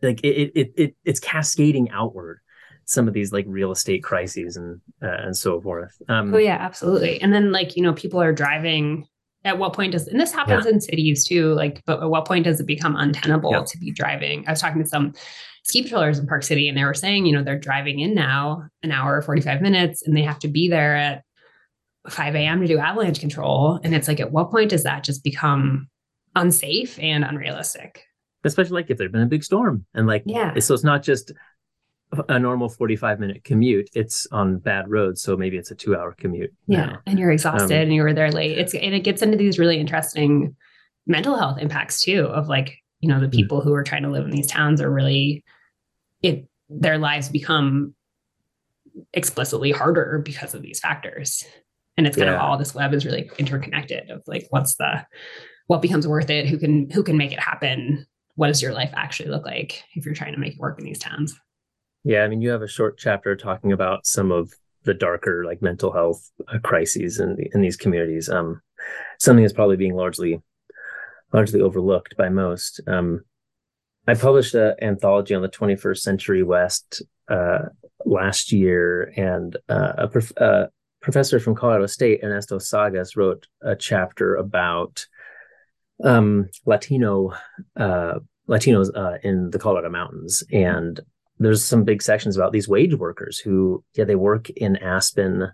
A: like it, it, it, it's cascading outward some of these like real estate crises and, uh, and so forth.
B: Um, oh yeah, absolutely. And then like, you know, people are driving at what point does and this happens yeah. in cities too like but at what point does it become untenable yeah. to be driving i was talking to some ski patrollers in park city and they were saying you know they're driving in now an hour 45 minutes and they have to be there at 5 a.m to do avalanche control and it's like at what point does that just become unsafe and unrealistic.
A: Especially like if there'd been a big storm and like yeah. So it's not just a normal 45 minute commute it's on bad roads so maybe it's a two hour commute
B: yeah now. and you're exhausted um, and you were there late it's and it gets into these really interesting mental health impacts too of like you know the hmm. people who are trying to live in these towns are really it their lives become explicitly harder because of these factors and it's kind yeah. of all this web is really interconnected of like what's the what becomes worth it who can who can make it happen? What does your life actually look like if you're trying to make it work in these towns?
A: Yeah i mean you have a short chapter talking about some of the darker like mental health uh, crises in, in these communities. Um something that's probably being largely largely overlooked by most. Um i published an anthology on the 21st century west uh last year and uh, a prof- uh, professor from colorado state ernesto sagas wrote a chapter about um, Latino uh, Latinos uh, in the Colorado Mountains, and there's some big sections about these wage workers who, yeah, they work in Aspen,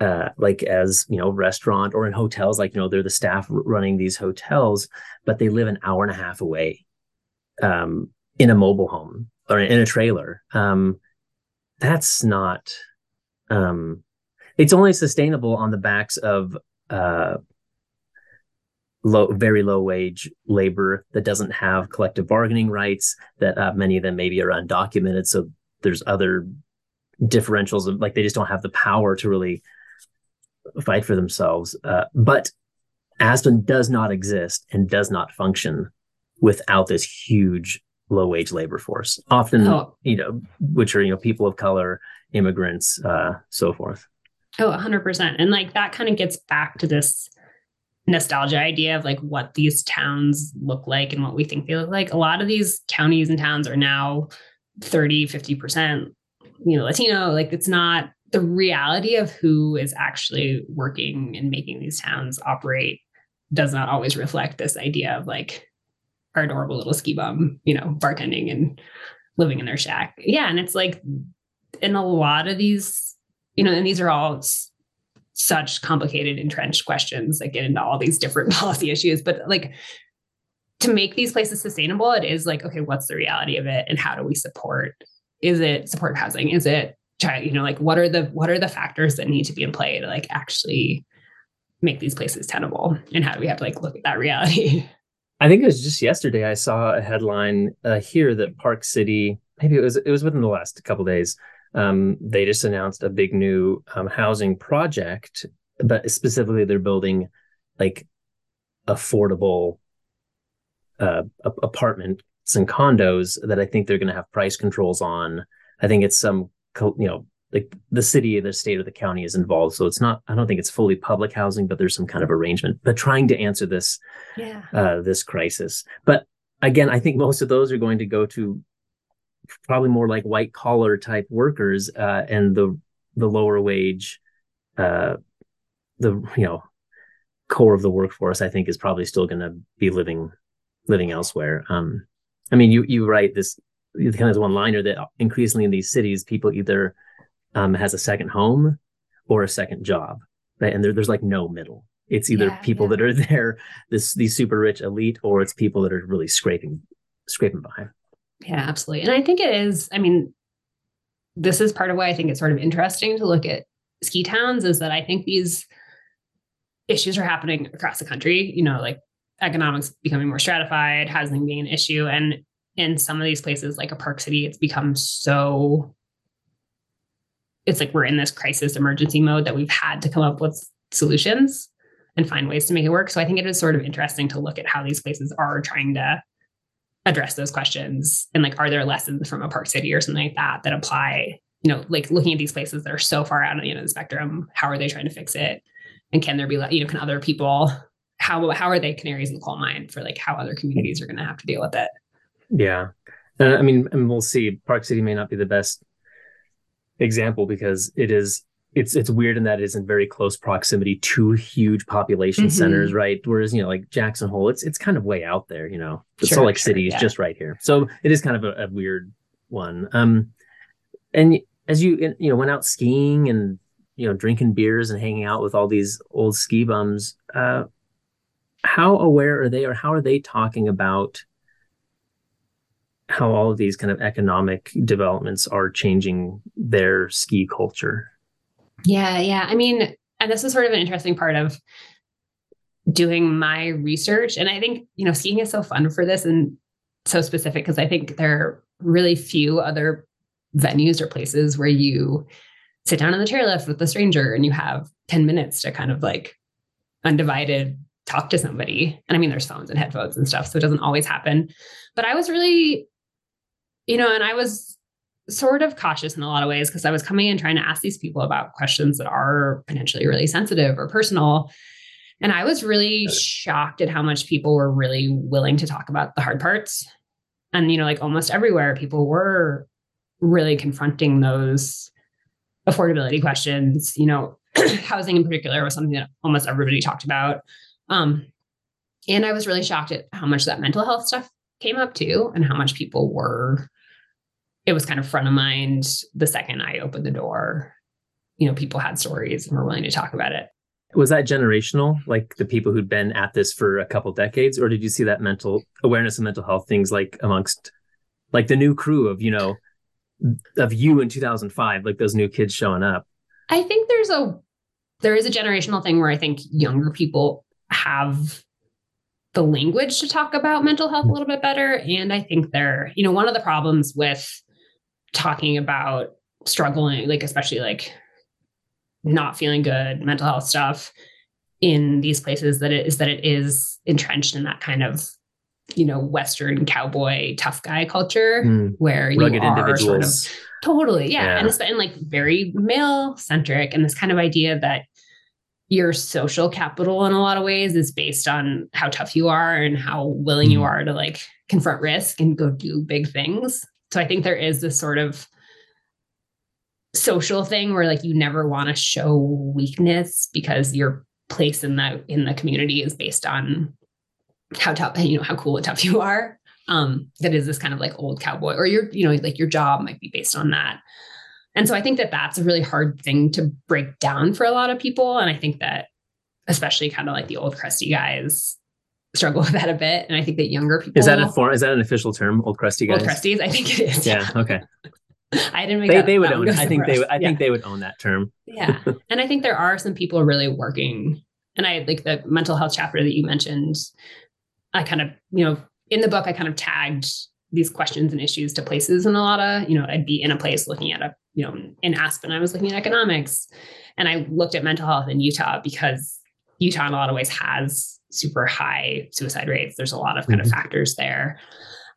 A: uh, like as you know, restaurant or in hotels, like you know, they're the staff running these hotels, but they live an hour and a half away, um, in a mobile home or in a trailer. Um, that's not. Um, it's only sustainable on the backs of uh, low, very low wage labor that doesn't have collective bargaining rights. That uh, many of them maybe are undocumented. So there's other differentials of like they just don't have the power to really fight for themselves. Uh, but Aspen does not exist and does not function without this huge low wage labor force. Often, oh. you know, which are you know people of color immigrants, uh, so forth.
B: Oh, 100%. And like that kind of gets back to this nostalgia idea of like what these towns look like and what we think they look like. A lot of these counties and towns are now 30, 50%, you know, Latino. Like it's not the reality of who is actually working and making these towns operate does not always reflect this idea of like our adorable little ski bum, you know, bartending and living in their shack. Yeah. And it's like in a lot of these, you know, and these are all such complicated, entrenched questions that get into all these different policy issues. But like to make these places sustainable, it is like, okay, what's the reality of it? And how do we support? Is it supportive housing? Is it you know, like what are the what are the factors that need to be in play to like actually make these places tenable? And how do we have to like look at that reality?
A: I think it was just yesterday I saw a headline uh, here that Park City, maybe it was it was within the last couple days. Um, they just announced a big new um, housing project, but specifically they're building like affordable uh, apartments and condos that I think they're going to have price controls on. I think it's some you know like the city the state or the county is involved so it's not i don't think it's fully public housing but there's some kind of arrangement. But trying to answer this
B: yeah.
A: uh, this crisis. But again i think most of those are going to go to probably more like white collar type workers uh, and the the lower wage uh, the you know core of the workforce i think is probably still going to be living living elsewhere um i mean you you write this kind of one liner that increasingly in these cities, people either um, has a second home or a second job, right? And there, there's like no middle. It's either yeah, people yeah. that are there, this these super rich elite, or it's people that are really scraping scraping by.
B: Yeah, absolutely. And I think it is. I mean, this is part of why I think it's sort of interesting to look at ski towns. Is that I think these issues are happening across the country. You know, like economics becoming more stratified, housing being an issue, and in some of these places like a park city it's become so it's like we're in this crisis emergency mode that we've had to come up with solutions and find ways to make it work so i think it is sort of interesting to look at how these places are trying to address those questions and like are there lessons from a park city or something like that that apply you know like looking at these places that are so far out on the end of the spectrum how are they trying to fix it and can there be you know can other people how how are they canaries in the coal mine for like how other communities are going to have to deal with it
A: yeah. Uh, I mean, and we'll see. Park City may not be the best example because it is it's it's weird in that it is in very close proximity to huge population mm-hmm. centers, right? Whereas you know, like Jackson Hole, it's it's kind of way out there. You know, the sure, Salt Lake sure, City is just right here, so it is kind of a, a weird one. Um, and as you you know went out skiing and you know drinking beers and hanging out with all these old ski bums, uh, how aware are they, or how are they talking about how all of these kind of economic developments are changing their ski culture.
B: Yeah, yeah. I mean, and this is sort of an interesting part of doing my research. And I think, you know, skiing is so fun for this and so specific because I think there are really few other venues or places where you sit down on the chairlift with a stranger and you have 10 minutes to kind of like undivided talk to somebody. And I mean, there's phones and headphones and stuff, so it doesn't always happen. But I was really you know, and I was sort of cautious in a lot of ways because I was coming in trying to ask these people about questions that are potentially really sensitive or personal. And I was really shocked at how much people were really willing to talk about the hard parts. And, you know, like almost everywhere, people were really confronting those affordability questions. You know, housing in particular was something that almost everybody talked about. Um, and I was really shocked at how much that mental health stuff came up too, and how much people were it was kind of front of mind the second I opened the door. You know, people had stories and were willing to talk about it.
A: Was that generational, like the people who'd been at this for a couple decades, or did you see that mental awareness of mental health things like amongst like the new crew of, you know, of you in 2005, like those new kids showing up?
B: I think there's a there is a generational thing where I think younger people have the language to talk about mental health a little bit better. And I think they're, you know, one of the problems with talking about struggling, like especially like not feeling good, mental health stuff in these places that it is that it is entrenched in that kind of you know, Western cowboy tough guy culture mm. where you
A: Rugged
B: are sort of totally, yeah. yeah. And it's been like very male centric and this kind of idea that your social capital in a lot of ways is based on how tough you are and how willing mm. you are to like confront risk and go do big things. So I think there is this sort of social thing where like you never want to show weakness because your place in the in the community is based on how tough you know how cool and tough you are. Um that is this kind of like old cowboy or your you know like your job might be based on that. And so i think that that's a really hard thing to break down for a lot of people. And i think that especially kind of like the old crusty guys struggle with that a bit and i think that younger people
A: is that a form is that an official term old crusty guys
B: old crusties i think it is
A: yeah, okay
B: I didn't make
A: they,
B: that,
A: they would own I think they would I yeah. think they would own that term.
B: yeah. And I think there are some people really working and I like the mental health chapter that you mentioned. I kind of, you know, in the book, I kind of tagged these questions and issues to places in a lot of, you know, I'd be in a place looking at a, you know, in Aspen, I was looking at economics and I looked at mental health in Utah because Utah in a lot of ways has super high suicide rates. There's a lot of kind mm-hmm. of factors there.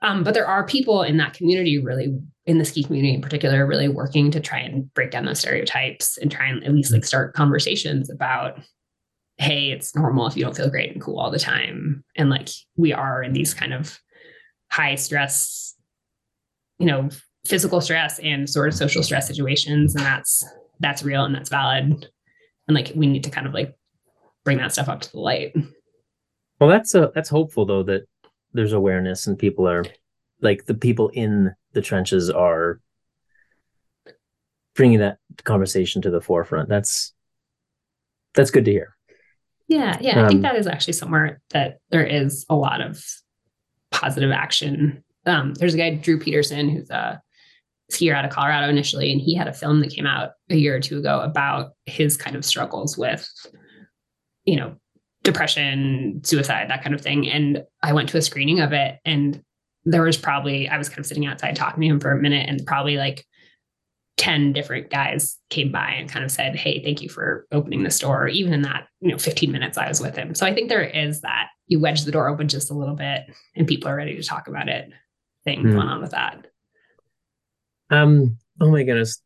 B: Um, but there are people in that community really in the ski community in particular really working to try and break down those stereotypes and try and at least like start conversations about hey, it's normal if you don't feel great and cool all the time. And like we are in these kind of high stress, you know, physical stress and sort of social stress situations. And that's that's real and that's valid. And like we need to kind of like bring that stuff up to the light.
A: Well, that's a that's hopeful though that there's awareness and people are like the people in the trenches are bringing that conversation to the forefront. That's that's good to hear.
B: Yeah, yeah. Um, I think um, that is actually somewhere that there is a lot of positive action. Um, there's a guy, Drew Petersen, who's a skier out of Colorado initially, and he had a film that came out a year or two ago about his kind of struggles with, you know, depression, suicide, that kind of thing. And I went to a screening of it, and there was probably I was kind of sitting outside talking to him for a minute, and probably like 10 different guys came by and kind of said, Hey, thank you for opening the store. Even in that, you know, 15 minutes I was with him. So I think there is that you wedge the door open just a little bit and people are ready to talk about it thing mm. going on with that.
A: Um, oh my goodness.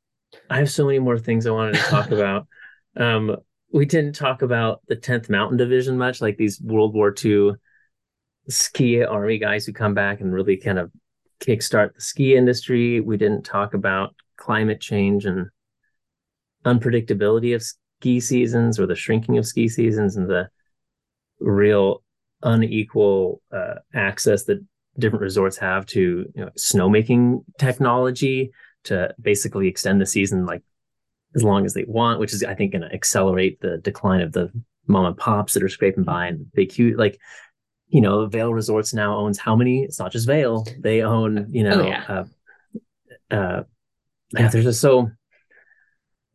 A: I have so many more things I wanted to talk about. Um, we didn't talk about the 10th Mountain Division much, like these World War II ski army guys who come back and really kind of kickstart the ski industry. We didn't talk about climate change and unpredictability of ski seasons or the shrinking of ski seasons and the real unequal uh, access that different resorts have to you know, snowmaking technology to basically extend the season like as long as they want, which is I think going to accelerate the decline of the mom and pops that are scraping by and the big huge like you know Vail Resorts now owns how many? It's not just Vail; they own you know oh, yeah. uh, uh, yeah, there's just so.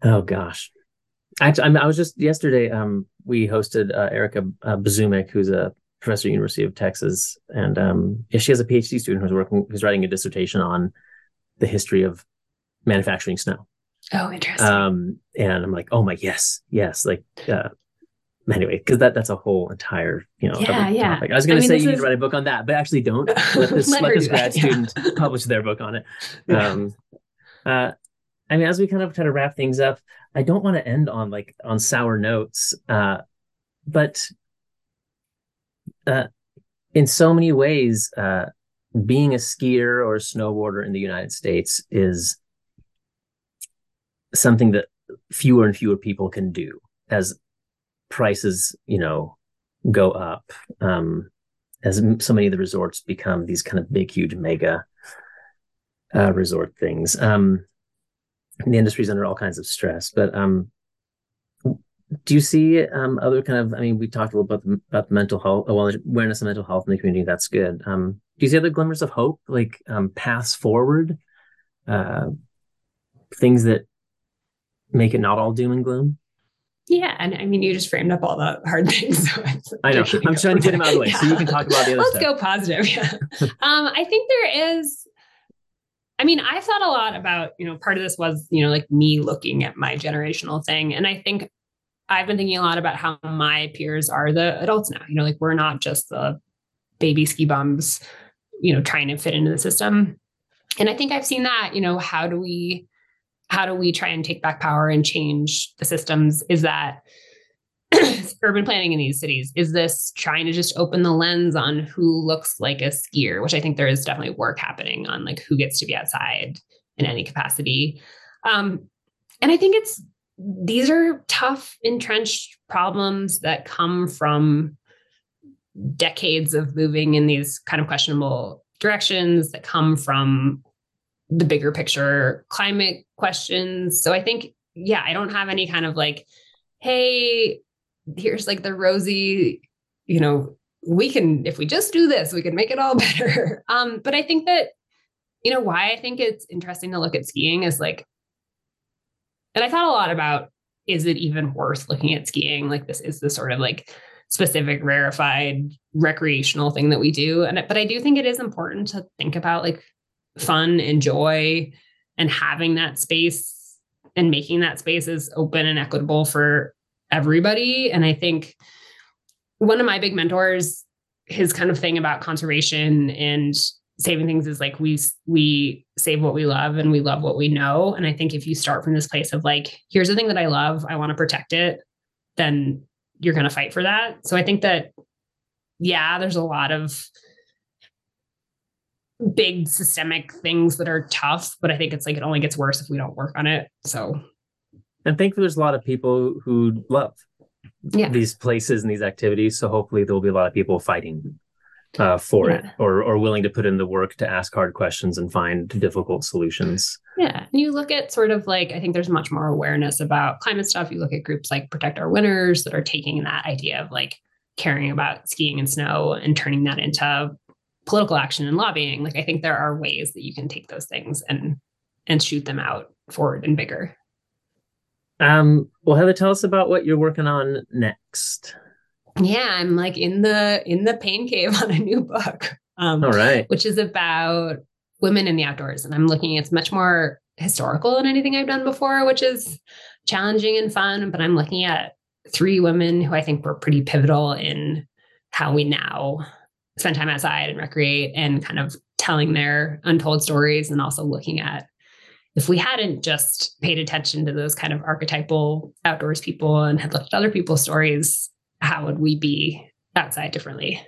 A: Oh gosh, actually, I, I was just yesterday. Um, we hosted uh, Erica uh, Bsumek, who's a professor at University of Texas, and um, yeah, she has a PhD student who's working, who's writing a dissertation on the history of manufacturing snow.
B: Oh, interesting.
A: Um, and I'm like, oh my, yes, yes, like, uh, anyway, because that that's a whole entire, you know,
B: yeah, yeah.
A: Topic. I was going to say you is... need to write a book on that, but actually don't let this let, let this grad student publish their book on it. Um, uh, I mean, as we kind of try to wrap things up, I don't want to end on like on sour notes, uh, but uh, in so many ways, uh, being a skier or a snowboarder in the United States is something that fewer and fewer people can do as prices, you know, go up. Um, as so many of the resorts become these kind of big, huge mega uh, resort things. Um, the industry's under all kinds of stress, but um, do you see um, other kind of? I mean, we talked a little about the, about the mental health, awareness of mental health in the community. That's good. Um, do you see other glimmers of hope, like um, paths forward, uh, things that make it not all doom and gloom?
B: Yeah, and I mean, you just framed up all the hard things. So
A: I know. I'm trying to get them out of the way, yeah. so you can talk about the other
B: Let's
A: stuff.
B: go positive. Yeah. um, I think there is I mean, I've thought a lot about, you know, part of this was, you know, like me looking at my generational thing. And I think I've been thinking a lot about how my peers are the adults now. You know, like we're not just the baby ski bums, you know, trying to fit into the system. And I think I've seen that, you know, how do we how do we try and take back power and change the systems? Is that urban planning in these cities? Is this trying to just open the lens on who looks like a skier, which I think there is definitely work happening on like who gets to be outside in any capacity. Um, and I think it's these are tough, entrenched problems that come from decades of moving in these kind of questionable directions that come from the bigger picture climate questions. So I think, yeah, I don't have any kind of like, hey, here's like the rosy, you know, we can, if we just do this, we can make it all better. Um, but I think that, you know, why I think it's interesting to look at skiing is like, and I thought a lot about is it even worth looking at skiing? Like this is the sort of like specific rarefied recreational thing that we do. And but I do think it is important to think about like fun and joy and having that space and making that space as open and equitable for everybody. And I think one of my big mentors, his kind of thing about conservation and saving things is like we we save what we love and we love what we know and i think if you start from this place of like here's the thing that i love i want to protect it then you're going to fight for that so i think that yeah there's a lot of big systemic things that are tough but i think it's like it only gets worse if we don't work on it so
A: and thankfully there's a lot of people who love yeah. these places and these activities so hopefully there will be a lot of people fighting uh, for yeah. it or or willing to put in the work to ask hard questions and find difficult solutions.
B: Yeah. And you look at sort of like I think there's much more awareness about climate stuff. You look at groups like Protect Our Winners that are taking that idea of like caring about skiing and snow and turning that into political action and lobbying. Like I think there are ways that you can take those things and and shoot them out forward and bigger.
A: Um, well, Heather, tell us about what you're working on next
B: yeah i'm like in the in the pain cave on a new book
A: um, all right
B: which is about women in the outdoors and i'm looking it's much more historical than anything i've done before which is challenging and fun but i'm looking at three women who i think were pretty pivotal in how we now spend time outside and recreate and kind of telling their untold stories and also looking at if we hadn't just paid attention to those kind of archetypal outdoors people and had looked at other people's stories how would we be outside differently?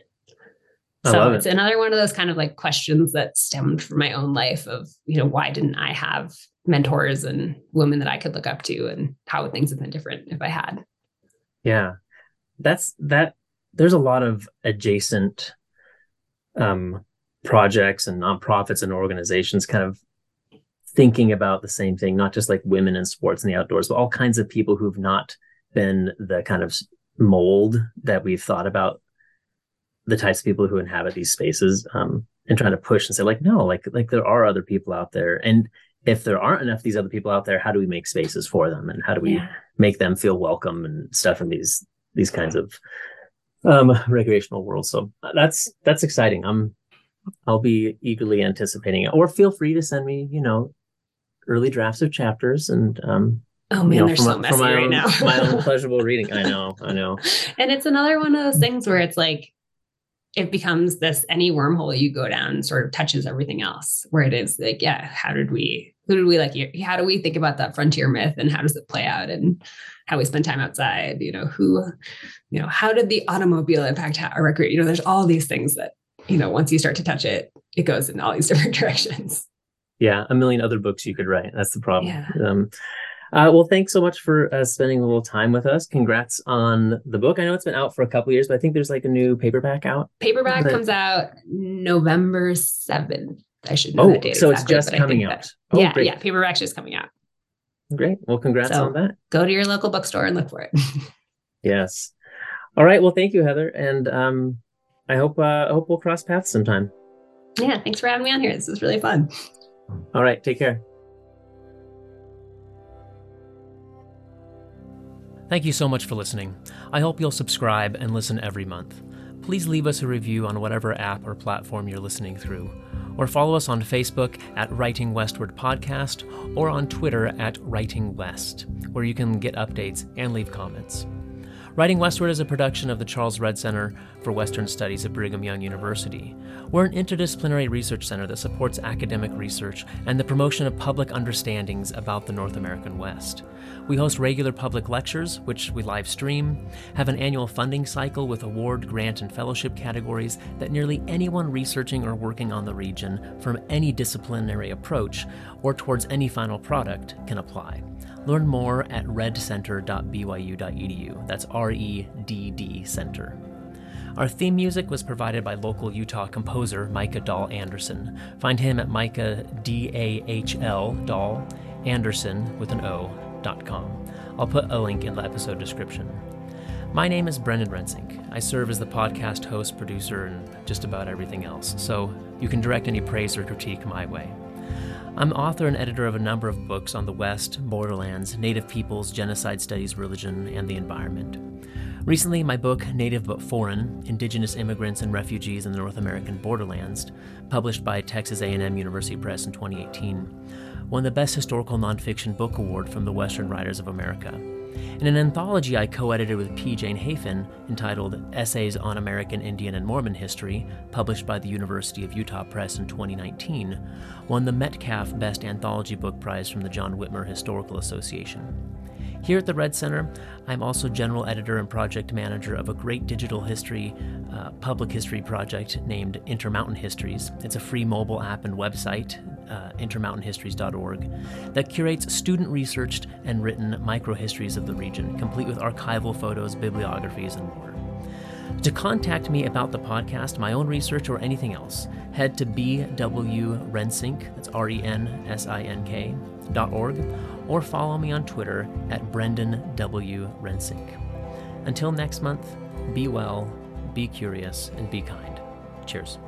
B: so it's it. another one of those kind of like questions that stemmed from my own life of, you know, why didn't I have mentors and women that I could look up to and how would things have been different if I had?
A: Yeah. That's that there's a lot of adjacent um projects and nonprofits and organizations kind of thinking about the same thing, not just like women in sports and the outdoors, but all kinds of people who've not been the kind of mold that we've thought about the types of people who inhabit these spaces um, and trying to push and say like no like like there are other people out there and if there aren't enough of these other people out there how do we make spaces for them and how do we yeah. make them feel welcome and stuff in these these kinds of um recreational world. so uh, that's that's exciting i'm i'll be eagerly anticipating it or feel free to send me you know early drafts of chapters and um
B: Oh man, you know, they're so messy right
A: own,
B: now.
A: my own pleasurable reading. I know, I know.
B: And it's another one of those things where it's like it becomes this any wormhole you go down sort of touches everything else. Where it is like, yeah, how did we who did we like how do we think about that frontier myth and how does it play out and how we spend time outside? You know, who, you know, how did the automobile impact our record? You know, there's all these things that, you know, once you start to touch it, it goes in all these different directions.
A: Yeah, a million other books you could write. That's the problem. Yeah. Um, uh, well, thanks so much for uh, spending a little time with us. Congrats on the book. I know it's been out for a couple years, but I think there's like a new paperback out.
B: Paperback but... comes out November 7th. I should know oh, that date.
A: So exactly, it's just coming out.
B: That, oh, yeah, great. yeah. Paperback's just coming out.
A: Great. Well, congrats so on that.
B: Go to your local bookstore and look for it.
A: yes. All right. Well, thank you, Heather. And um, I hope uh, I hope we'll cross paths sometime.
B: Yeah. Thanks for having me on here. This is really fun.
A: All right. Take care. Thank you so much for listening. I hope you'll subscribe and listen every month. Please leave us a review on whatever app or platform you're listening through, or follow us on Facebook at Writing Westward Podcast or on Twitter at Writing West, where you can get updates and leave comments. Writing Westward is a production of the Charles Redd Center for Western Studies at Brigham Young University. We're an interdisciplinary research center that supports academic research and the promotion of public understandings about the North American West. We host regular public lectures, which we live stream, have an annual funding cycle with award, grant, and fellowship categories that nearly anyone researching or working on the region from any disciplinary approach or towards any final product can apply. Learn more at reddcenter.byu.edu. That's R E D D Center. Our theme music was provided by local Utah composer Micah Dahl Anderson. Find him at Micah D A H L Dahl Anderson with an O dot com. I'll put a link in the episode description. My name is Brenden Rensink. I serve as the podcast host, producer, and just about everything else, so you can direct any praise or critique my way. I'm author and editor of a number of books on the West, borderlands, Native peoples, genocide studies, religion, and the environment. Recently, my book, Native But Foreign: Indigenous Immigrants and Refugees in the North American Borderlands, published by Texas A&M University Press in 2018, won the Best Historical Nonfiction Book Award from the Western Writers of America. In an anthology I co edited with P. Jane Hafen entitled Essays on American Indian and Mormon History, published by the University of Utah Press in 2019, won the Metcalf Best Anthology Book Prize from the John Whitmer Historical Association. Here at the Redd Center, I'm also general editor and project manager of a great digital history, uh, public history project named Intermountain Histories. It's a free mobile app and website, uh, intermountainhistories.org, that curates student researched and written microhistories of the region, complete with archival photos, bibliographies, and more. To contact me about the podcast, my own research, or anything else, head to bwrensink, that's R E N S I N K, dot org, or follow me on Twitter at Brenden W. Rensink. Until next month, be well, be curious, and be kind. Cheers.